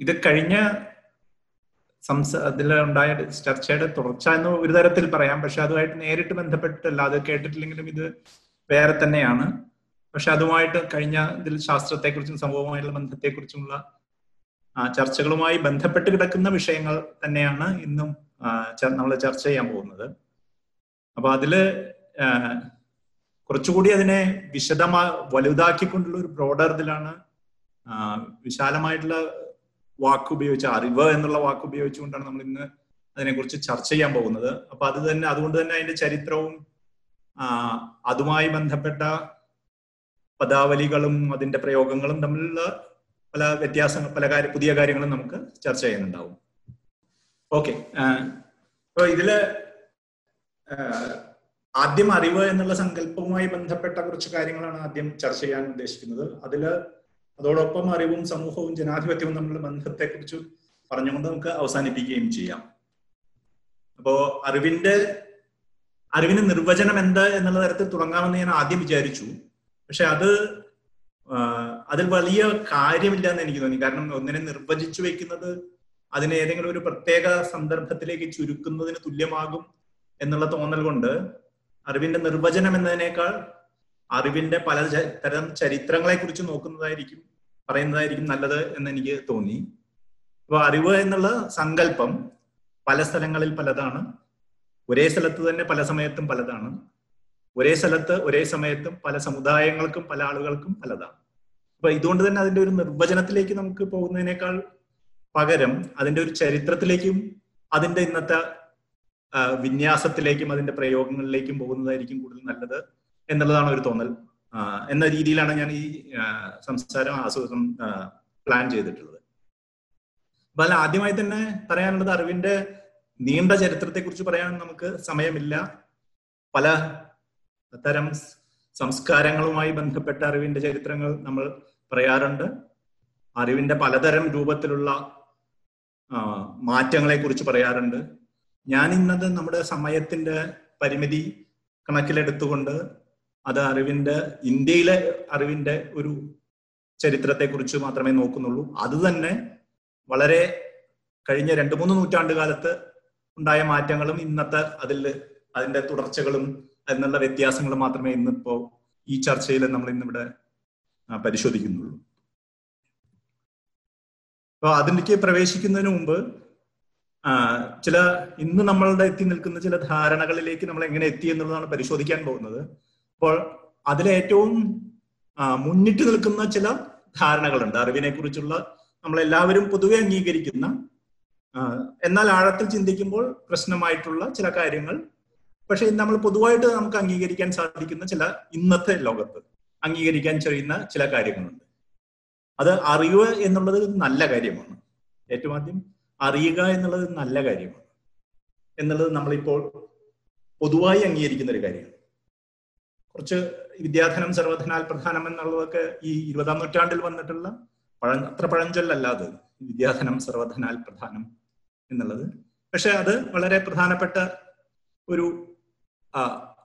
ഇത് കഴിഞ്ഞ സംസ അതിലുണ്ടായ ചർച്ചയുടെ തുടർച്ച എന്ന് ഒരു തരത്തിൽ പറയാം. പക്ഷെ അതുമായിട്ട് നേരിട്ട് ബന്ധപ്പെട്ടിട്ടല്ല. അത് കേട്ടിട്ടില്ലെങ്കിലും ഇത് വേറെ തന്നെയാണ്. പക്ഷെ അതുമായിട്ട് കഴിഞ്ഞ ഇതിൽ ശാസ്ത്രത്തെക്കുറിച്ചും സമൂഹവുമായുള്ള ബന്ധത്തെക്കുറിച്ചുമുള്ള ചർച്ചകളുമായി ബന്ധപ്പെട്ട് കിടക്കുന്ന വിഷയങ്ങൾ തന്നെയാണ് ഇന്നും നമ്മൾ ചർച്ച ചെയ്യാൻ പോകുന്നത്. അപ്പൊ അതിൽ കുറച്ചുകൂടി അതിനെ വിശദമാ വലുതാക്കിക്കൊണ്ടുള്ള ഒരു ബ്രോഡർ ഇതിലാണ് വിശാലമായിട്ടുള്ള വാക്ക് ഉപയോഗിച്ച് അറിവ് എന്നുള്ള വാക്ക് ഉപയോഗിച്ചുകൊണ്ടാണ് നമ്മൾ ഇന്ന് അതിനെക്കുറിച്ച് ചർച്ച ചെയ്യാൻ പോകുന്നത്. അപ്പൊ അത് തന്നെ അതുകൊണ്ട് തന്നെ അതിന്റെ ചരിത്രവും അതുമായി ബന്ധപ്പെട്ട പദാവലികളും അതിന്റെ പ്രയോഗങ്ങളും തമ്മിലുള്ള പല വ്യത്യാസങ്ങൾ പല കാര്യ പുതിയ കാര്യങ്ങളും നമുക്ക് ചർച്ച ചെയ്യുന്നുണ്ടാവും. ഓക്കെ അപ്പൊ ഇതിൽ ആദ്യം അറിവ് എന്നുള്ള സങ്കല്പവുമായി ബന്ധപ്പെട്ട കുറച്ച് കാര്യങ്ങളാണ് ആദ്യം ചർച്ച ചെയ്യാൻ ഉദ്ദേശിക്കുന്നത്. അതിൽ അതോടൊപ്പം അറിവും സമൂഹവും ജനാധിപത്യവും തമ്മിലുള്ള ബന്ധത്തെക്കുറിച്ച് പറഞ്ഞുകൊണ്ട് നമുക്ക് അവസാനിപ്പിക്കുകയും ചെയ്യാം. അപ്പോ അറിവിന്റെ അറിവിന് നിർവചനം എന്ത് എന്നുള്ള തരത്തിൽ തുടങ്ങാമെന്ന് ഞാൻ ആദ്യം വിചാരിച്ചു. പക്ഷെ അത് അതിൽ വലിയ കാര്യമില്ല എന്ന് എനിക്ക് തോന്നി. കാരണം ഒന്നിനെ നിർവചിച്ചു വെക്കുന്നത് അതിനെ ഏതെങ്കിലും ഒരു പ്രത്യേക സന്ദർഭത്തിലേക്ക് ചുരുക്കുന്നതിന് തുല്യമാകും എന്നുള്ള തോന്നൽ കൊണ്ട് അറിവിന്റെ നിർവചനം എന്നതിനേക്കാൾ അറിവിന്റെ പല തരം ചരിത്രങ്ങളെ കുറിച്ച് നോക്കുന്നതായിരിക്കും പറയുന്നതായിരിക്കും നല്ലത് എന്ന് എനിക്ക് തോന്നി. അപ്പൊ അറിവ് എന്നുള്ള സങ്കല്പം പല സ്ഥലങ്ങളിൽ പലതാണ്. ഒരേ സ്ഥലത്ത് തന്നെ പല സമയത്തും പലതാണ്. ഒരേ സ്ഥലത്ത് ഒരേ സമയത്തും പല സമുദായങ്ങൾക്കും പല ആളുകൾക്കും പലതാണ്. അപ്പൊ ഇതുകൊണ്ട് തന്നെ അതിന്റെ ഒരു നിർവചനത്തിലേക്ക് നമുക്ക് പോകുന്നതിനേക്കാൾ പകരം അതിന്റെ ഒരു ചരിത്രത്തിലേക്കും അതിന്റെ ഇന്നത്തെ വിന്യാസത്തിലേക്കും അതിന്റെ പ്രയോഗങ്ങളിലേക്കും പോകുന്നതായിരിക്കും കൂടുതൽ നല്ലത് എന്നുള്ളതാണ് ഒരു തോന്നൽ. എന്ന രീതിയിലാണ് ഞാൻ ഈ സംസാരം ആസൂത്രണം പ്ലാൻ ചെയ്തിട്ടുള്ളത്. അപ്പൊ അതിൽ ആദ്യമായി തന്നെ പറയാനുള്ളത് അറിവിന്റെ നീണ്ട ചരിത്രത്തെ കുറിച്ച് പറയാൻ നമുക്ക് സമയമില്ല. പല തരം സംസ്കാരങ്ങളുമായി ബന്ധപ്പെട്ട അറിവിന്റെ ചരിത്രങ്ങൾ നമ്മൾ പറയാറുണ്ട്. അറിവിന്റെ പലതരം രൂപത്തിലുള്ള മാറ്റങ്ങളെ കുറിച്ച് പറയാറുണ്ട്. ഞാൻ ഇന്നത് നമ്മുടെ സമയത്തിന്റെ പരിമിതി കണക്കിലെടുത്തുകൊണ്ട് അത് അറിവിന്റെ ഇന്ത്യയിലെ അറിവിന്റെ ഒരു ചരിത്രത്തെ കുറിച്ച് മാത്രമേ നോക്കുന്നുള്ളൂ. അത് തന്നെ വളരെ കഴിഞ്ഞ രണ്ടു മൂന്ന് നൂറ്റാണ്ട് കാലത്ത് ഉണ്ടായ മാറ്റങ്ങളും ഇന്നത്തെ അതിൽ അതിന്റെ തുടർച്ചകളും അതിനുള്ള വ്യത്യാസങ്ങളും മാത്രമേ ഇന്നിപ്പോ ഈ ചർച്ചയിൽ നമ്മൾ ഇന്നിവിടെ പരിശോധിക്കുന്നുള്ളൂ. അപ്പൊ അതിലേക്ക് പ്രവേശിക്കുന്നതിന് മുമ്പ് ചില ഇന്ന് നമ്മളുടെ എത്തി നിൽക്കുന്ന ചില ധാരണകളിലേക്ക് നമ്മൾ എങ്ങനെ എത്തി എന്നുള്ളതാണ് പരിശോധിക്കാൻ പോകുന്നത്. അപ്പോൾ അതിലേറ്റവും മുന്നിട്ട് നിൽക്കുന്ന ചില ധാരണകളുണ്ട്. അറിവിനെ കുറിച്ചുള്ള നമ്മളെല്ലാവരും പൊതുവെ അംഗീകരിക്കുന്ന എന്നാൽ ആഴത്തിൽ ചിന്തിക്കുമ്പോൾ പ്രശ്നമായിട്ടുള്ള ചില കാര്യങ്ങൾ. പക്ഷെ നമ്മൾ പൊതുവായിട്ട് നമുക്ക് അംഗീകരിക്കാൻ സാധിക്കുന്ന ചില ഇന്നത്തെ ലോകത്ത് അംഗീകരിക്കാൻ ചെയ്യുന്ന ചില കാര്യങ്ങളുണ്ട്. അത് അറിവ് എന്നുള്ളത് നല്ല കാര്യമാണ്. ഏറ്റവും ആദ്യം അറിയുക എന്നുള്ളത് നല്ല കാര്യമാണ്. എന്നുള്ളത് നമ്മളിപ്പോൾ പൊതുവായി അംഗീകരിക്കുന്ന ഒരു കാര്യമാണ്. കുറച്ച് വിദ്യാധനം സർവധനാൽ പ്രധാനം എന്നുള്ളതൊക്കെ ഈ ഇരുപതാം നൂറ്റാണ്ടിൽ വന്നിട്ടുള്ള പഴ അത്ര പഴഞ്ചൊല്ലല്ലാതെ വിദ്യാധനം സർവധനാൽ പ്രധാനം എന്നുള്ളത്. പക്ഷെ അത് വളരെ പ്രധാനപ്പെട്ട ഒരു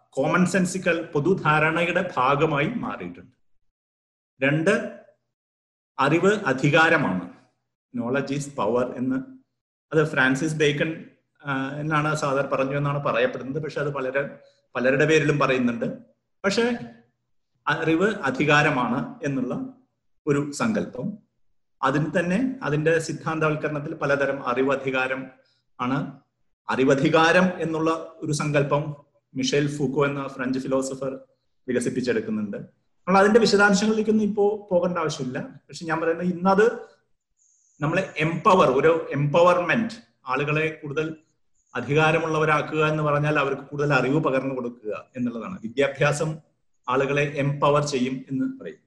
കോമൺ സെൻസിക്കൽ പൊതുധാരണയുടെ ഭാഗമായി മാറിയിട്ടുണ്ട്. രണ്ട് അറിവ് അധികാരമാണ്. നോളജ് ഈസ് പവർ എന്ന്. അത് ഫ്രാൻസിസ് ബേക്കൺ എന്നാണ് സാധാരണ പറഞ്ഞു എന്നാണ് പറയപ്പെടുന്നത്. പക്ഷെ അത് വളരെ പലരുടെ പേരിലും പറയുന്നുണ്ട്. പക്ഷെ അറിവ് അധികാരമാണ് എന്നുള്ള ഒരു സങ്കല്പം. അതിന് തന്നെ അതിന്റെ സിദ്ധാന്തവൽക്കരണത്തിൽ പലതരം അറിവധികാരം ആണ്. അറിവധികാരം എന്നുള്ള ഒരു സങ്കല്പം മിഷേൽ ഫൂക്കോ എന്ന ഫ്രഞ്ച് ഫിലോസഫർ വികസിപ്പിച്ചെടുക്കുന്നുണ്ട്. നമ്മൾ അതിന്റെ വിശദാംശങ്ങളിലേക്കൊന്നും ഇപ്പോ പോകേണ്ട ആവശ്യമില്ല. പക്ഷെ ഞാൻ പറയുന്നത് ഇന്നത് നമ്മളെ എംപവർ ഒരു എംപവർമെന്റ് ആളുകളെ കൂടുതൽ അധികാരമുള്ളവരാക്കുക എന്ന് പറഞ്ഞാൽ അവർക്ക് കൂടുതൽ അറിവ് പകർന്നു കൊടുക്കുക എന്നുള്ളതാണ്. വിദ്യാഭ്യാസം ആളുകളെ എംപവർ ചെയ്യും എന്ന് പറയും.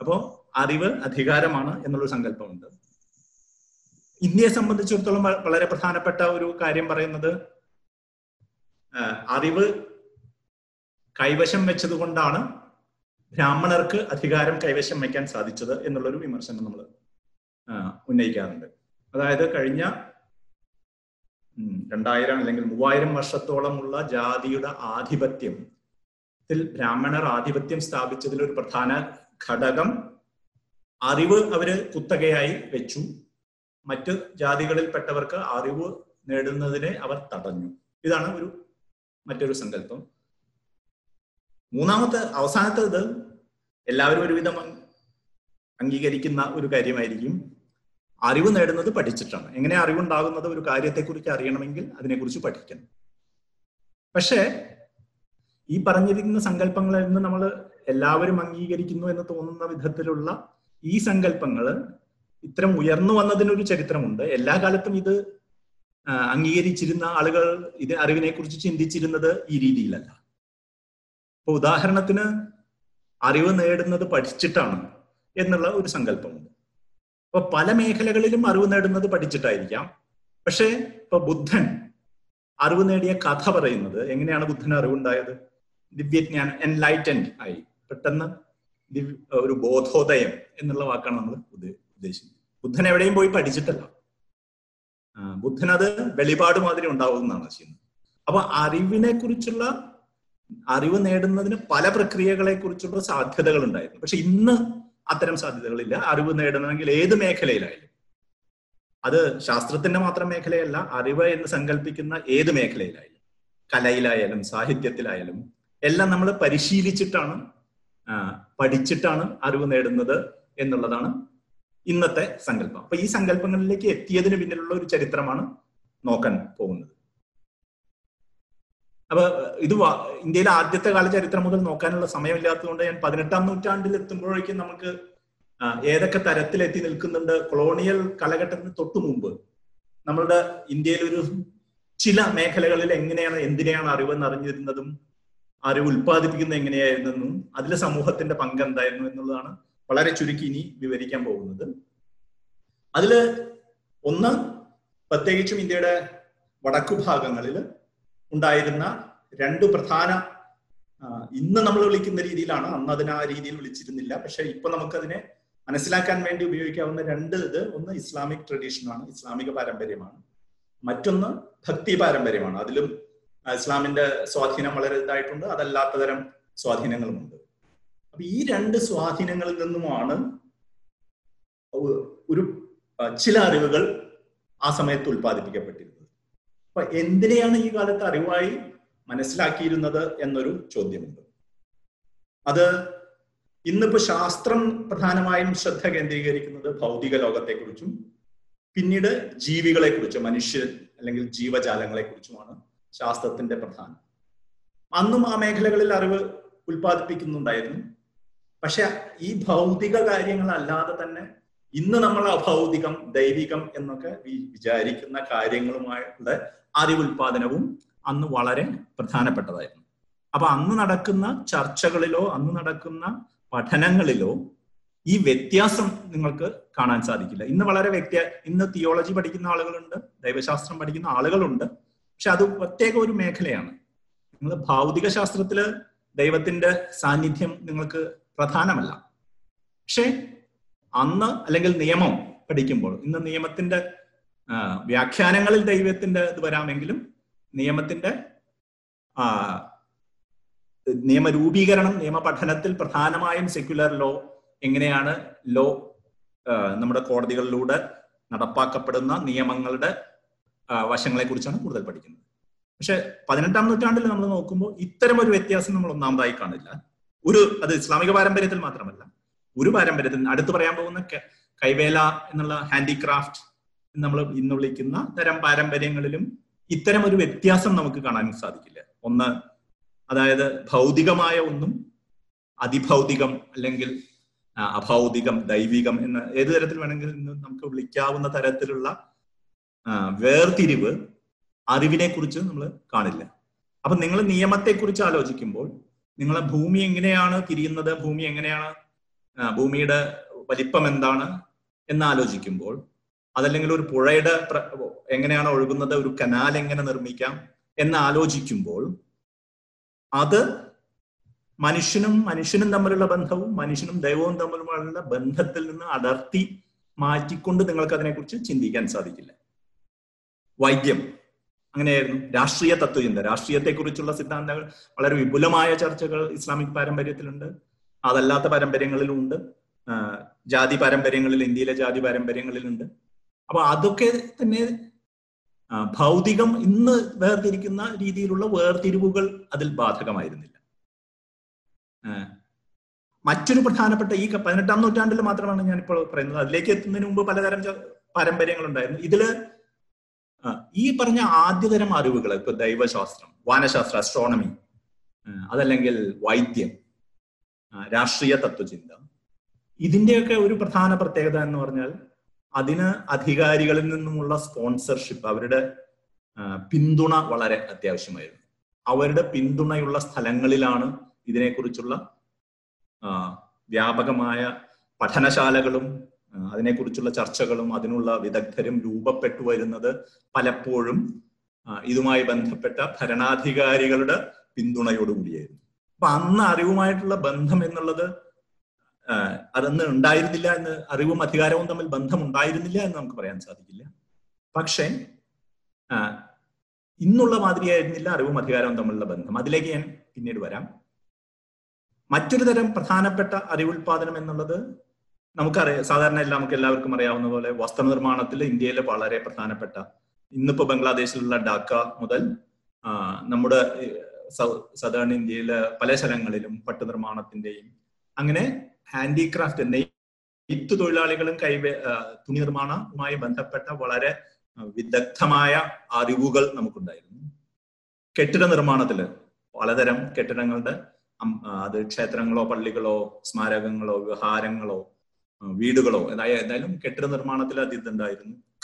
അപ്പോ അറിവ് അധികാരമാണ് എന്നുള്ളൊരു സങ്കല്പമുണ്ട്. ഇന്ത്യയെ സംബന്ധിച്ചിടത്തോളം വളരെ പ്രധാനപ്പെട്ട ഒരു കാര്യം പറയുന്നത് അറിവ് കൈവശം വെച്ചതുകൊണ്ടാണ് ബ്രാഹ്മണർക്ക് അധികാരം കൈവശം വയ്ക്കാൻ സാധിച്ചത് എന്നുള്ളൊരു വിമർശനം നമ്മൾ ഉന്നയിക്കാറുണ്ട്. അതായത് കഴിഞ്ഞ രണ്ടായിരം അല്ലെങ്കിൽ മൂവായിരം വർഷത്തോളമുള്ള ജാതിയുടെ ആധിപത്യം ത്തിൽ ബ്രാഹ്മണർ ആധിപത്യം സ്ഥാപിച്ചതിൽ ഒരു പ്രധാന ഘടകം അറിവ് അവർ കുത്തകയായി വെച്ചു. മറ്റ് ജാതികളിൽപ്പെട്ടവർക്ക് അറിവ് നേടുന്നതിനെ അവർ തടഞ്ഞു. ഇതാണ് ഒരു മറ്റൊരു സങ്കല്പം. മൂന്നാമത്തെ അവസാനത്തേത് എല്ലാവരും ഒരുവിധം അംഗീകരിക്കുന്ന ഒരു കാര്യമായിരിക്കും. അറിവ് നേടുന്നത് പഠിച്ചിട്ടാണ്. എങ്ങനെ അറിവുണ്ടാകുന്നത് ഒരു കാര്യത്തെക്കുറിച്ച് അറിയണമെങ്കിൽ അതിനെക്കുറിച്ച് പഠിക്കണം. പക്ഷേ ഈ പറഞ്ഞിരിക്കുന്ന സങ്കല്പങ്ങളിൽ നിന്ന് നമ്മൾ എല്ലാവരും അംഗീകരിക്കുന്നു എന്ന് തോന്നുന്ന വിധത്തിലുള്ള ഈ സങ്കല്പങ്ങൾ ഇത്തരം ഉയർന്നു വന്നതിനൊരു ചരിത്രമുണ്ട്. എല്ലാ കാലത്തും ഇത് അംഗീകരിച്ചിരുന്ന ആളുകൾ ഇത് അറിവിനെ കുറിച്ച് ചിന്തിച്ചിരുന്നത് ഈ രീതിയിലല്ല. ഇപ്പൊ ഉദാഹരണത്തിന് അറിവ് നേടുന്നത് പഠിച്ചിട്ടാണ് എന്നുള്ള ഒരു സങ്കല്പമുണ്ട്. അപ്പൊ പല മേഖലകളിലും അറിവ് നേടുന്നത് പഠിച്ചിട്ടായിരിക്കാം. പക്ഷേ ഇപ്പൊ ബുദ്ധൻ അറിവ് നേടിയ കഥ പറയുന്നത് എങ്ങനെയാണ് ബുദ്ധന് അറിവുണ്ടായത്? ദിവ്യജ്ഞാനം എൻലൈറ്റൻഡ് ആയി. പെട്ടെന്ന് ഒരു ബോധോദയം എന്നുള്ള വാക്കാണ് നമ്മൾ ഉദ്ദേശിക്കുന്നത്. ബുദ്ധൻ എവിടെയും പോയി പഠിച്ചിട്ടല്ല. ബുദ്ധൻ അത് വെളിപാട് മാതിരി ഉണ്ടാവുമെന്നാണ് ചെയ്യുന്നത്. അപ്പൊ അറിവിനെ കുറിച്ചുള്ള അറിവ് നേടുന്നതിന് പല പ്രക്രിയകളെ കുറിച്ചുള്ള സാധ്യതകൾ ഉണ്ടായിരുന്നു പക്ഷെ ഇന്ന് അത്തരം സാധ്യതകളില്ല. അറിവ് നേടണമെങ്കിൽ ഏത് മേഖലയിലായാലും. അത് ശാസ്ത്രത്തിന്റെ മാത്രം മേഖലയല്ല അറിവ് എന്ന് സങ്കല്പിക്കുന്ന ഏത് മേഖലയിലായാലും. കലയിലായാലും സാഹിത്യത്തിലായാലും എല്ലാം നമ്മൾ പരിശീലിച്ചിട്ടാണ് പഠിച്ചിട്ടാണ് അറിവ് നേടുന്നത് എന്നുള്ളതാണ് ഇന്നത്തെ സങ്കല്പം. അപ്പൊ ഈ സങ്കല്പങ്ങളിലേക്ക് എത്തിയതിന് പിന്നിലുള്ള ഒരു ചരിത്രമാണ് നോക്കാൻ പോകുന്നത്. അപ്പൊ ഇത് ഇന്ത്യയിലെ ആദ്യത്തെ കാല ചരിത്രം മുതൽ നോക്കാനുള്ള സമയമില്ലാത്തതുകൊണ്ട് ഞാൻ പതിനെട്ടാം നൂറ്റാണ്ടിൽ എത്തുമ്പോഴേക്കും നമുക്ക് ഏതൊക്കെ തരത്തിൽ എത്തി നിൽക്കുന്നുണ്ട് കൊളോണിയൽ കാലഘട്ടത്തിന് തൊട്ടു മുമ്പ് നമ്മളുടെ ഇന്ത്യയിൽ ഒരു ചില മേഖലകളിൽ എങ്ങനെയാണ് എന്തിനെയാണ് അറിവെന്ന് അറിഞ്ഞിരുന്നതും അറിവ് ഉൽപ്പാദിപ്പിക്കുന്നത് എങ്ങനെയായിരുന്നെന്നും അതിലെ സമൂഹത്തിന്റെ പങ്ക് എന്തായിരുന്നു എന്നുള്ളതാണ് വളരെ ചുരുക്കി ഇനി വിവരിക്കാൻ പോകുന്നത്. അതിൽ ഒന്ന് പ്രത്യേകിച്ചും ഇന്ത്യയുടെ വടക്കു ഭാഗങ്ങളിൽ ഉണ്ടായിരുന്ന രണ്ട് പ്രധാന ഇന്ന് നമ്മൾ വിളിക്കുന്ന രീതിയിലാണ്. അന്ന് അതിനെ ആ രീതിയിൽ വിളിച്ചിരുന്നില്ല. പക്ഷെ ഇപ്പൊ നമുക്കതിനെ മനസ്സിലാക്കാൻ വേണ്ടി ഉപയോഗിക്കാവുന്ന രണ്ട് ഇത് ഒന്ന് ഇസ്ലാമിക് ട്രഡീഷനാണ് ഇസ്ലാമിക പാരമ്പര്യമാണ്. മറ്റൊന്ന് ഭക്തി പാരമ്പര്യമാണ്. അതിലും ഇസ്ലാമിന്റെ സ്വാധീനം വളരെ ഇതായിട്ടുണ്ട്. അതല്ലാത്ത തരം സ്വാധീനങ്ങളുമുണ്ട് അപ്പൊ ഈ രണ്ട് സ്വാധീനങ്ങളിൽ നിന്നുമാണ് ഒരു ചില അറിവുകൾ ആ സമയത്ത് ഉൽപ്പാദിപ്പിക്കപ്പെട്ടിരുന്നത്. അപ്പൊ എന്തിനെയാണ് ഈ കാലത്ത് അറിവായി മനസ്സിലാക്കിയിരുന്നത് എന്നൊരു ചോദ്യമുണ്ട്. അത് ഇന്നിപ്പോ ശാസ്ത്രം പ്രധാനമായും ശ്രദ്ധ കേന്ദ്രീകരിക്കുന്നത് ഭൗതിക ലോകത്തെക്കുറിച്ചും പിന്നീട് ജീവികളെ കുറിച്ചും മനുഷ്യൻ അല്ലെങ്കിൽ ജീവജാലങ്ങളെ കുറിച്ചുമാണ് ശാസ്ത്രത്തിന്റെ പ്രധാനം. അന്നും ആ മേഖലകളിൽ അറിവ് ഉൽപ്പാദിപ്പിക്കുന്നുണ്ടായിരുന്നു. പക്ഷെ ഈ ഭൗതിക കാര്യങ്ങളല്ലാതെ തന്നെ ഇന്ന് നമ്മൾ അഭൗതികം ദൈവികം എന്നൊക്കെ വിചാരിക്കുന്ന കാര്യങ്ങളുമായുള്ള അറിവുൽപാദനവും അന്ന് വളരെ പ്രധാനപ്പെട്ടതായിരുന്നു. അപ്പൊ അന്ന് നടക്കുന്ന ചർച്ചകളിലോ അന്ന് നടക്കുന്ന പഠനങ്ങളിലോ ഈ വ്യത്യാസം നിങ്ങൾക്ക് കാണാൻ സാധിക്കില്ല. ഇന്ന് വളരെ വ്യക്തി ഇന്ന് തിയോളജി പഠിക്കുന്ന ആളുകളുണ്ട് ദൈവശാസ്ത്രം പഠിക്കുന്ന ആളുകളുണ്ട്. പക്ഷെ അത് പ്രത്യേക ഒരു മേഖലയാണ്. നിങ്ങൾ ഭൗതിക ശാസ്ത്രത്തിൽ ദൈവത്തിന്റെ സാന്നിധ്യം നിങ്ങൾക്ക് പ്രധാനമല്ല. പക്ഷെ അന്ന് അല്ലെങ്കിൽ നിയമം പഠിക്കുമ്പോൾ ഇന്ന് നിയമത്തിന്റെ വ്യാഖ്യാനങ്ങളിൽ ദൈവത്തിന്റെ ഇത് വരാമെങ്കിലും നിയമത്തിന്റെ നിയമരൂപീകരണം നിയമപഠനത്തിൽ പ്രധാനമായും സെക്യുലർ ലോ എങ്ങനെയാണ് ലോ നമ്മുടെ കോടതികളിലൂടെ നടപ്പാക്കപ്പെടുന്ന നിയമങ്ങളുടെ വശങ്ങളെ കുറിച്ചാണ് കൂടുതൽ പഠിക്കുന്നത്. പക്ഷെ പതിനെട്ടാം നൂറ്റാണ്ടിൽ നമ്മൾ നോക്കുമ്പോൾ ഇത്തരം ഒരു വ്യത്യാസം നമ്മൾ ഒന്നാമതായി കാണില്ല. ഒരു അത് ഇസ്ലാമിക പാരമ്പര്യത്തിൽ മാത്രമല്ല ഒരു പാരമ്പര്യത്തിൽ അടുത്ത് പറയാൻ പോകുന്ന കൈവേല എന്നുള്ള ഹാൻഡിക്രാഫ്റ്റ് നമ്മൾ ഇന്ന് വിളിക്കുന്ന തരം പാരമ്പര്യങ്ങളിലും ഇത്തരം ഒരു വ്യത്യാസം നമുക്ക് കാണാൻ സാധിക്കില്ല. ഒന്ന് അതായത് ഭൗതികമായ ഒന്നും അതിഭൗതികം അല്ലെങ്കിൽ അഭൗതികം ദൈവികം എന്ന ഏത് തരത്തിൽ വേണമെങ്കിലും നമുക്ക് വിളിക്കാവുന്ന തരത്തിലുള്ള വേർതിരിവ് അറിവിനെ കുറിച്ച് നമ്മൾ കാണില്ല. അപ്പൊ നിങ്ങൾ നിയമത്തെക്കുറിച്ച് ആലോചിക്കുമ്പോൾ നിങ്ങളെ ഭൂമി എങ്ങനെയാണ് തിരിയുന്നത് ഭൂമി എങ്ങനെയാണ് ഭൂമിയുടെ വലിപ്പം എന്താണ് എന്ന് ആലോചിക്കുമ്പോൾ അതല്ലെങ്കിൽ ഒരു പുഴയുടെ എങ്ങനെയാണ് ഒഴുകുന്നത് ഒരു കനാൽ എങ്ങനെ നിർമ്മിക്കാം എന്ന് ആലോചിക്കുമ്പോൾ അത് മനുഷ്യനും മനുഷ്യനും തമ്മിലുള്ള ബന്ധവും മനുഷ്യനും ദൈവവും തമ്മിലുള്ള ബന്ധത്തിൽ നിന്ന് അടർത്തി മാറ്റിക്കൊണ്ട് നിങ്ങൾക്ക് അതിനെക്കുറിച്ച് ചിന്തിക്കാൻ സാധിക്കില്ല. വൈദ്യം. അങ്ങനെയായിരുന്നു. രാഷ്ട്രീയ തത്വചിന്ത രാഷ്ട്രീയത്തെക്കുറിച്ചുള്ള സിദ്ധാന്തങ്ങൾ. വളരെ വിപുലമായ ചർച്ചകൾ ഇസ്ലാമിക് പാരമ്പര്യത്തിലുണ്ട്. അതല്ലാത്ത പാരമ്പര്യങ്ങളിലും ഉണ്ട് ജാതി പാരമ്പര്യങ്ങളിൽ ഇന്ത്യയിലെ ജാതി പാരമ്പര്യങ്ങളിലുണ്ട്. അപ്പൊ അതൊക്കെ തന്നെ ഭൗതികം ഇന്ന് വേർതിരിക്കുന്ന രീതിയിലുള്ള വേർതിരിവുകൾ അതിൽ ബാധകമായിരുന്നില്ല. മറ്റൊരു പ്രധാനപ്പെട്ട ഈ പതിനെട്ടാം നൂറ്റാണ്ടിൽ മാത്രമാണ് ഞാനിപ്പോൾ പറയുന്നത്. അതിലേക്ക് എത്തുന്നതിന് മുമ്പ് പലതരം പാരമ്പര്യങ്ങൾ ഉണ്ടായിരുന്നു ഇതിൽ ഈ പറഞ്ഞ ആദ്യതരം അറിവുകൾ ഇപ്പൊ ദൈവശാസ്ത്രം വാനശാസ്ത്രം അസ്ട്രോണമി അതല്ലെങ്കിൽ വൈദ്യം രാഷ്ട്രീയ തത്വചിന്ത ഇതിന്റെയൊക്കെ ഒരു പ്രധാന പ്രത്യേകത എന്ന് പറഞ്ഞാൽ അതിന് അധികാരികളിൽ നിന്നുമുള്ള സ്പോൺസർഷിപ്പ് അവരുടെ പിന്തുണ വളരെ അത്യാവശ്യമായിരുന്നു. അവരുടെ പിന്തുണയുള്ള സ്ഥലങ്ങളിലാണ് ഇതിനെക്കുറിച്ചുള്ള വ്യാപകമായ പഠനശാലകളും അതിനെക്കുറിച്ചുള്ള ചർച്ചകളും അതിനുള്ള വിദഗ്ധരും രൂപപ്പെട്ടു വരുന്നത് പലപ്പോഴും ഇതുമായി ബന്ധപ്പെട്ട ഭരണാധികാരികളുടെ പിന്തുണയോടുകൂടിയായിരുന്നു. അപ്പൊ അന്ന് അറിവുമായിട്ടുള്ള ബന്ധം എന്നുള്ളത് അതൊന്ന് ഉണ്ടായിരുന്നില്ല എന്ന് അറിവും അധികാരവും തമ്മിൽ ബന്ധം ഉണ്ടായിരുന്നില്ല എന്ന് നമുക്ക് പറയാൻ സാധിക്കില്ല. പക്ഷേ ഇന്നുള്ള മാതിരിയായിരുന്നില്ല അറിവും അധികാരവും തമ്മിലുള്ള ബന്ധം. അതിലേക്ക് ഞാൻ പിന്നീട് വരാം. മറ്റൊരു തരം പ്രധാനപ്പെട്ട അറിവുൽപാദനം എന്നുള്ളത് നമുക്കറിയാം സാധാരണ എല്ലാം നമുക്ക് എല്ലാവർക്കും അറിയാവുന്ന പോലെ വസ്ത്രനിർമ്മാണത്തിൽ ഇന്ത്യയിലെ വളരെ പ്രധാനപ്പെട്ട ഇന്നിപ്പോ ബംഗ്ലാദേശിലുള്ള ഡാക്ക മുതൽ നമ്മുടെ സൗ സദേൺ ഇന്ത്യയിലെ പല സ്ഥലങ്ങളിലും പട്ടുനിർമ്മാണത്തിന്റെയും അങ്ങനെ ഹാൻഡിക്രാഫ്റ്റ് നെയ്ത്ത് തൊഴിലാളികളും കൈ തുണി നിർമ്മാണവുമായി ബന്ധപ്പെട്ട വളരെ വിദഗ്ധമായ അറിവുകൾ നമുക്കുണ്ടായിരുന്നു. കെട്ടിട നിർമ്മാണത്തിൽ പലതരം കെട്ടിടങ്ങളുടെ അത് ക്ഷേത്രങ്ങളോ പള്ളികളോ സ്മാരകങ്ങളോ വിഹാരങ്ങളോ വീടുകളോ ഏതായാലും കെട്ടിട നിർമ്മാണത്തിൽ അത്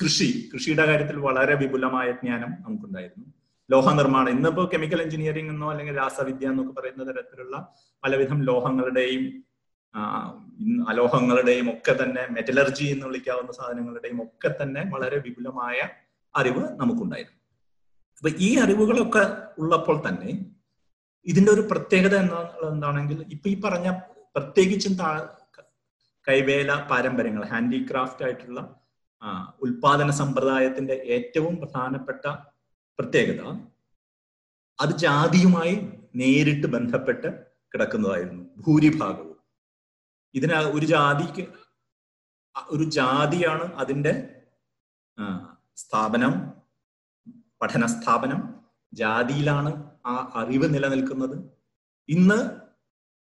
കൃഷി കൃഷിയുടെ കാര്യത്തിൽ വളരെ വിപുലമായ ജ്ഞാനം നമുക്കുണ്ടായിരുന്നു. ലോഹ നിർമ്മാണം. ഇന്നിപ്പോ കെമിക്കൽ എഞ്ചിനീയറിംഗ് എന്നോ അല്ലെങ്കിൽ രാസവിദ്യ എന്നൊക്കെ പറയുന്ന തരത്തിലുള്ള പലവിധം ലോഹങ്ങളുടെയും അലോഹങ്ങളുടെയും ഒക്കെ തന്നെ മെറ്റലർജി എന്ന് വിളിക്കാവുന്ന സാധനങ്ങളുടെയും ഒക്കെ തന്നെ വളരെ വിപുലമായ അറിവ് നമുക്കുണ്ടായിരുന്നു. അപ്പൊ ഈ അറിവുകളൊക്കെ ഉള്ളപ്പോൾ തന്നെ ഇതിന്റെ ഒരു പ്രത്യേകത എന്താ എന്താണെങ്കിൽ ഇപ്പൊ ഈ പറഞ്ഞ പ്രത്യേകിച്ചും താ കൈവേല പാരമ്പര്യങ്ങൾ ഹാൻഡിക്രാഫ്റ്റ് ആയിട്ടുള്ള ഉൽപാദന സമ്പ്രദായത്തിന്റെ ഏറ്റവും പ്രധാനപ്പെട്ട പ്രത്യേകത അത് ജാതിയുമായി നേരിട്ട് ബന്ധപ്പെട്ട് കിടക്കുന്നതായിരുന്നു ഭൂരിഭാഗവും. ഇതിന് ഒരു ജാതിക്ക് ഒരു ജാതിയാണ് അതിന്റെ സ്ഥാപനം പഠന സ്ഥാപനം ജാതിയിലാണ് ആ അറിവ് നിലനിൽക്കുന്നത്. ഇന്ന്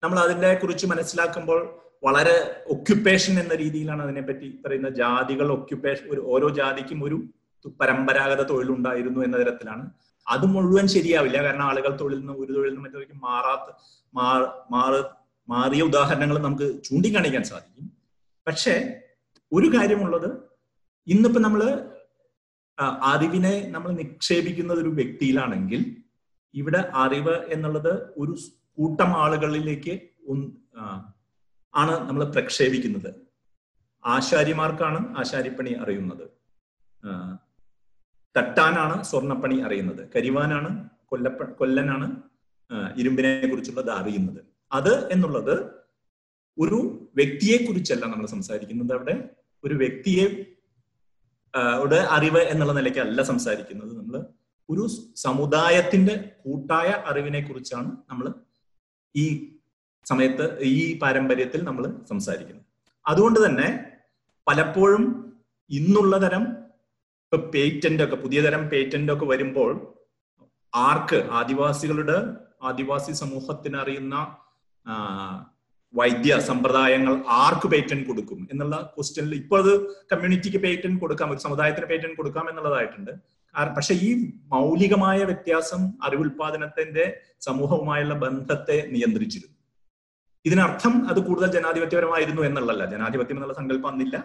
നമ്മൾ അതിനെ കുറിച്ച് മനസ്സിലാക്കുമ്പോൾ വളരെ ഒക്യുപ്പേഷൻ എന്ന രീതിയിലാണ് അതിനെപ്പറ്റി പറയുന്ന ജാതികൾ ഒക്യുപ്പേഷൻ ഒരു ഓരോ ജാതിക്കും ഒരു പരമ്പരാഗത തൊഴിലുണ്ടായിരുന്നു എന്ന തരത്തിലാണ്. അത് മുഴുവൻ ശരിയാവില്ല. കാരണം ആളുകൾ തൊഴിൽ നിന്ന് ഒരു തൊഴിൽ നിന്ന് മറ്റൊരു മാറാത്ത മാറ് മാറിയ ഉദാഹരണങ്ങൾ നമുക്ക് ചൂണ്ടിക്കാണിക്കാൻ സാധിക്കും. പക്ഷേ ഒരു കാര്യമുള്ളത് ഇന്നിപ്പോ നമ്മൾ അറിവിനെ നമ്മൾ നിക്ഷേപിക്കുന്നത് ഒരു വ്യക്തിയിലാണെങ്കിൽ ഇവിടെ അറിവ് എന്നുള്ളത് ഒരു കൂട്ടം ആളുകളിലേക്ക് ആണ് നമ്മൾ പ്രക്ഷേപിക്കുന്നത്. ആശാരിമാർക്കാണ് ആശാരിപ്പണി അറിയുന്നത്. തട്ടാനാണ് സ്വർണപ്പണി അറിയുന്നത്. കരിവാനാണ് കൊല്ലപ്പ കൊല്ലനാണ് ഇരുമ്പിനെ കുറിച്ചുള്ളത് അറിയുന്നത്. അത് എന്നുള്ളത് ഒരു വ്യക്തിയെ കുറിച്ചല്ല നമ്മൾ സംസാരിക്കുന്നത് അവിടെ. ഒരു വ്യക്തിയെ അറിവ് എന്നുള്ള നിലയ്ക്ക് അല്ല സംസാരിക്കുന്നത് നമ്മൾ. ഒരു സമുദായത്തിന്റെ കൂട്ടായ അറിവിനെ കുറിച്ചാണ് നമ്മൾ ഈ സമയത്ത് ഈ പാരമ്പര്യത്തിൽ നമ്മൾ സംസാരിക്കുന്നത്. അതുകൊണ്ട് തന്നെ പലപ്പോഴും ഇന്നുള്ള തരം ഇപ്പൊ പേറ്റന്റ് ഒക്കെ പുതിയ തരം പേറ്റന്റ് ഒക്കെ വരുമ്പോൾ ആർക്ക് ആദിവാസികളുടെ ആദിവാസി സമൂഹത്തിന് അറിയുന്ന വൈദ്യ സമ്പ്രദായങ്ങൾ ആർക്ക് പേറ്റന്റ് കൊടുക്കും എന്നുള്ള ക്വസ്റ്റ്യനിൽ ഇപ്പൊ അത് കമ്മ്യൂണിറ്റിക്ക് പേറ്റന്റ് കൊടുക്കാം ഒരു സമുദായത്തിന് പേറ്റന്റ് കൊടുക്കാം എന്നുള്ളതായിട്ടുണ്ട്. പക്ഷെ ഈ മൗലികമായ വ്യത്യാസം അറിവുൽപാദനത്തിന്റെ സമൂഹവുമായുള്ള ബന്ധത്തെ നിയന്ത്രിച്ചിരുന്നു. ഇതിനർത്ഥം അത് കൂടുതൽ ജനാധിപത്യപരമായിരുന്നു എന്നുള്ളതല്ല. ജനാധിപത്യം എന്നുള്ള സങ്കല്പം അന്നില്ല.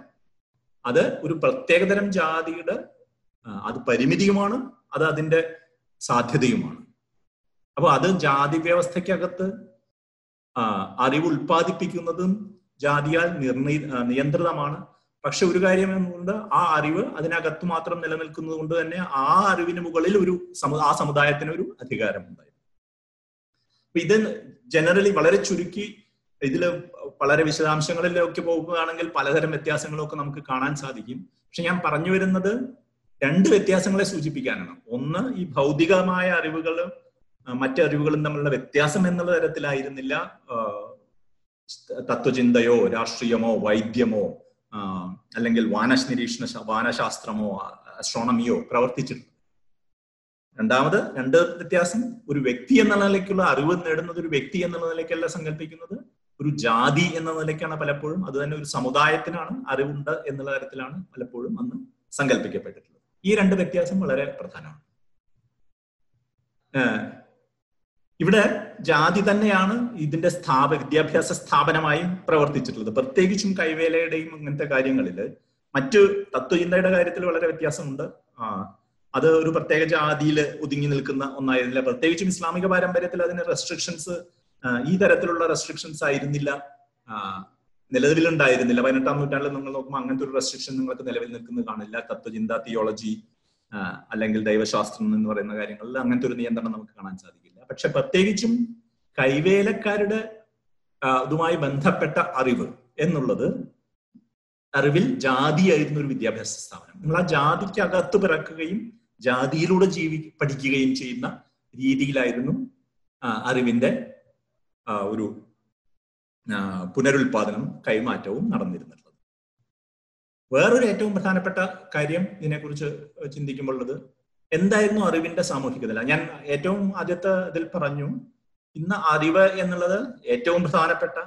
അത് ഒരു പ്രത്യേകതരം ജാതിയുടെ അത് പരിമിതിയുമാണ് അത് അതിന്റെ സാധ്യതയുമാണ്. അപ്പൊ അത് ജാതി വ്യവസ്ഥയ്ക്കകത്ത് അറിവ് ഉൽപ്പാദിപ്പിക്കുന്നതും ജാതിയാൽ നിർണയി നിയന്ത്രിതമാണ്. പക്ഷെ ഒരു കാര്യം എന്നുകൊണ്ട് ആ അറിവ് അതിനകത്ത് മാത്രം നിലനിൽക്കുന്നത് കൊണ്ട് തന്നെ ആ അറിവിന് മുകളിൽ ഒരു ആ സമുദായത്തിന് ഒരു അധികാരമുണ്ടായിരുന്നു. ഇത് ജനറലി വളരെ ചുരുക്കി ഇതിൽ വളരെ വിശദാംശങ്ങളിലൊക്കെ പോകുകയാണെങ്കിൽ പലതരം വ്യത്യാസങ്ങളൊക്കെ നമുക്ക് കാണാൻ സാധിക്കും. പക്ഷെ ഞാൻ പറഞ്ഞു വരുന്നത് രണ്ട് വ്യത്യാസങ്ങളെ സൂചിപ്പിക്കാനാണ്. ഒന്ന് ഈ ഭൗതികമായ അറിവുകളും മറ്ററിവുകളും തമ്മിലുള്ള വ്യത്യാസം എന്നുള്ള തരത്തിലായിരുന്നില്ല തത്വചിന്തയോ രാഷ്ട്രീയമോ വൈദ്യമോ അല്ലെങ്കിൽ വാനശ നിരീക്ഷണ വാനശാസ്ത്രമോ അസ്ട്രോണമിയോ പ്രവർത്തിച്ചിട്ടുണ്ട്. രണ്ടാമത് രണ്ട് വ്യത്യാസം ഒരു വ്യക്തി എന്ന നിലയ്ക്കുള്ള അറിവ് നേടുന്നത് ഒരു വ്യക്തി എന്നുള്ള നിലയ്ക്കല്ല സങ്കല്പിക്കുന്നത്. ഒരു ജാതി എന്ന നിലയ്ക്കാണ് പലപ്പോഴും അത് തന്നെ ഒരു സമുദായത്തിനാണ് അറിവുണ്ട് എന്നുള്ള തരത്തിലാണ് പലപ്പോഴും അന്ന് സങ്കല്പിക്കപ്പെട്ടിട്ടുള്ളത്. ഈ രണ്ട് വ്യത്യാസം വളരെ പ്രധാനമാണ്. ഇവിടെ ജാതി തന്നെയാണ് ഇതിന്റെ സ്ഥാപ വിദ്യാഭ്യാസ സ്ഥാപനമായി പ്രവർത്തിച്ചിട്ടുള്ളത്. പ്രത്യേകിച്ചും കൈവേലയുടെയും അങ്ങനത്തെ കാര്യങ്ങളിൽ മറ്റ് തത്വചിന്തയുടെ കാര്യത്തിൽ വളരെ വ്യത്യാസമുണ്ട്. ആ അത് ഒരു പ്രത്യേക ജാതിയിൽ ഒതുങ്ങി നിൽക്കുന്ന ഒന്നായിരുന്നില്ല. പ്രത്യേകിച്ചും ഇസ്ലാമിക പാരമ്പര്യത്തിൽ അതിന് റെസ്ട്രിക്ഷൻസ് ഈ തരത്തിലുള്ള റെസ്ട്രിക്ഷൻസ് ആയിരുന്നില്ല. നിലവിലുണ്ടായിരുന്നില്ല. പതിനെട്ടാം നൂറ്റാണ്ടിൽ നിങ്ങൾ നോക്കുമ്പോൾ അങ്ങനത്തെ ഒരു റെസ്ട്രിക്ഷൻ നിങ്ങൾക്ക് നിലവിൽ നിൽക്കുന്ന കാണില്ല. തത്വചിന്ത തിയോളജി അല്ലെങ്കിൽ ദൈവശാസ്ത്രം എന്ന് പറയുന്ന കാര്യങ്ങളിൽ അങ്ങനത്തെ ഒരു നിയന്ത്രണം നമുക്ക് കാണാൻ സാധിക്കില്ല. പക്ഷെ പ്രത്യേകിച്ചും കൈവേലക്കാരുടെ ഇതുമായി ബന്ധപ്പെട്ട അറിവ് എന്നുള്ളത് അറിവിൽ ജാതിയായിരുന്ന ഒരു വിദ്യാഭ്യാസ സ്ഥാപനം. നിങ്ങൾ ആ ജാതിക്ക് ജാതിക്കകത്ത് പിറക്കുകയും ജാതിയിലൂടെ ജീവി പഠിക്കുകയും ചെയ്യുന്ന രീതിയിലായിരുന്നു അറിവിന്റെ ഒരു പുനരുൽപാദനം കൈമാറ്റവും നടന്നിരുന്നുള്ളത് വേറൊരു ഏറ്റവും പ്രധാനപ്പെട്ട കാര്യം ഇതിനെക്കുറിച്ച് ചിന്തിക്കുമ്പോൾ ചിന്തിക്കുമ്പോഴുള്ളത് എന്തായിരുന്നു അറിവിന്റെ സാമൂഹിക നില ഞാൻ ഏറ്റവും ആദ്യത്തെ ഇതിൽ പറഞ്ഞു ഇന്ന് അറിവ് എന്നുള്ളത് ഏറ്റവും പ്രധാനപ്പെട്ട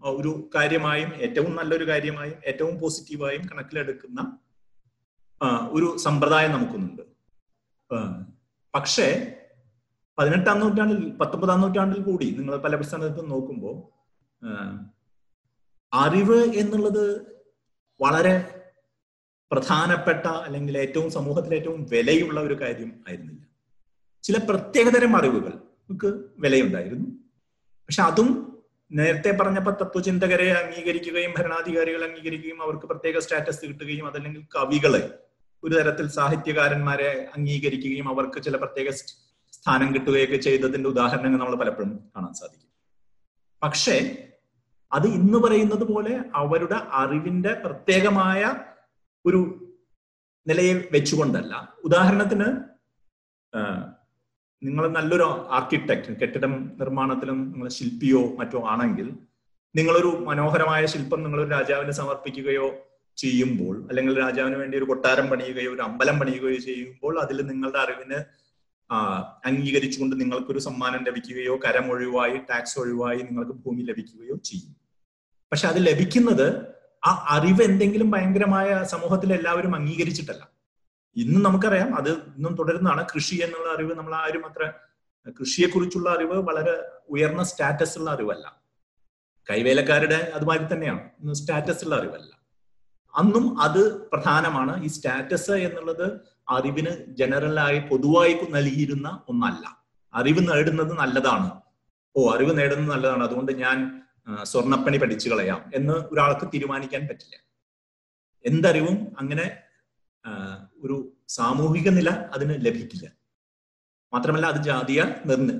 ഒരു കാര്യമായും ഏറ്റവും നല്ലൊരു കാര്യമായും ഏറ്റവും പോസിറ്റീവായും കണക്കിലെടുക്കുന്ന ഒരു സമ്പ്രദായം നമുക്കൊന്നുണ്ട്. പക്ഷേ പതിനെട്ടാം നൂറ്റാണ്ടിൽ പത്തൊമ്പതാം നൂറ്റാണ്ടിൽ കൂടി നിങ്ങൾ പല സ്ഥലത്തും നോക്കുമ്പോൾ അറിവ് എന്നുള്ളത് വളരെ പ്രധാനപ്പെട്ട അല്ലെങ്കിൽ ഏറ്റവും സമൂഹത്തിൽ ഏറ്റവും വിലയുള്ള ഒരു കാര്യം ആയിരുന്നില്ല. ചില പ്രത്യേകതരം അറിവുകൾ നമുക്ക് വിലയുണ്ടായിരുന്നു. പക്ഷെ അതും നേരത്തെ പറഞ്ഞപ്പോൾ തത്വചിന്തകരെ അംഗീകരിക്കുകയും ഭരണാധികാരികൾ അംഗീകരിക്കുകയും അവർക്ക് പ്രത്യേക സ്റ്റാറ്റസ് കിട്ടുകയും അതല്ലെങ്കിൽ കവികളെ ഒരു തരത്തിൽ സാഹിത്യകാരന്മാരെ അംഗീകരിക്കുകയും അവർക്ക് ചില പ്രത്യേക സ്ഥാനം കിട്ടുകയൊക്കെ ചെയ്തതിന്റെ ഉദാഹരണങ്ങൾ നമ്മൾ പലപ്പോഴും കാണാൻ സാധിക്കും. പക്ഷേ അത് ഇന്ന് പറയുന്നത് പോലെ അവരുടെ അറിവിന്റെ പ്രത്യേകമായ ഒരു നിലയെ വെച്ചുകൊണ്ടല്ല. ഉദാഹരണത്തിന് നിങ്ങൾ നല്ലൊരു ആർക്കിടെക്ട് കെട്ടിടം നിർമ്മാണത്തിലും നിങ്ങൾ ശില്പിയോ മറ്റോ ആണെങ്കിൽ നിങ്ങളൊരു മനോഹരമായ ശില്പം നിങ്ങളൊരു രാജാവിന് സമർപ്പിക്കുകയോ ചെയ്യുമ്പോൾ അല്ലെങ്കിൽ രാജാവിന് വേണ്ടി ഒരു കൊട്ടാരം പണിയുകയോ ഒരു അമ്പലം പണിയുകയോ ചെയ്യുമ്പോൾ അതിൽ നിങ്ങളുടെ അറിവിന് അംഗീകരിച്ചുകൊണ്ട് നിങ്ങൾക്കൊരു സമ്മാനം ലഭിക്കുകയോ കരം ഒഴിവായി ടാക്സ് ഒഴിവായി നിങ്ങൾക്ക് ഭൂമി ലഭിക്കുകയോ ചെയ്യും. പക്ഷെ അത് ലഭിക്കുന്നത് ആ അറിവ് എന്തെങ്കിലും ഭയങ്കരമായ സമൂഹത്തിൽ എല്ലാവരും അംഗീകരിച്ചിട്ടല്ല. ഇന്നും നമുക്കറിയാം അത് ഇന്നും തുടരുന്നതാണ്. കൃഷി എന്നുള്ള അറിവ് നമ്മൾ ആരും അത്ര കൃഷിയെക്കുറിച്ചുള്ള അറിവ് വളരെ ഉയർന്ന സ്റ്റാറ്റസ് ഉള്ള അറിവല്ല. കൈവേലക്കാരുടെ അതുമാതിരി തന്നെയാണ്. സ്റ്റാറ്റസ് ഉള്ള അറിവല്ല. അന്നും അത് പ്രധാനമാണ്. ഈ സ്റ്റാറ്റസ് എന്നുള്ളത് അറിവിന് ജനറലായി പൊതുവായി നൽകിയിരുന്ന ഒന്നല്ല. അറിവ് നേടുന്നത് നല്ലതാണ്. ഓ അറിവ് നേടുന്നത് നല്ലതാണ്. അതുകൊണ്ട് ഞാൻ സ്വർണപ്പണി പഠിച്ചു കളയാം എന്ന് ഒരാൾക്ക് തീരുമാനിക്കാൻ പറ്റില്ല. എന്തറിവും അങ്ങനെ ഒരു സാമൂഹിക നില അതിന് ലഭിക്കില്ല. മാത്രമല്ല അത് ജാതിയ നിർണ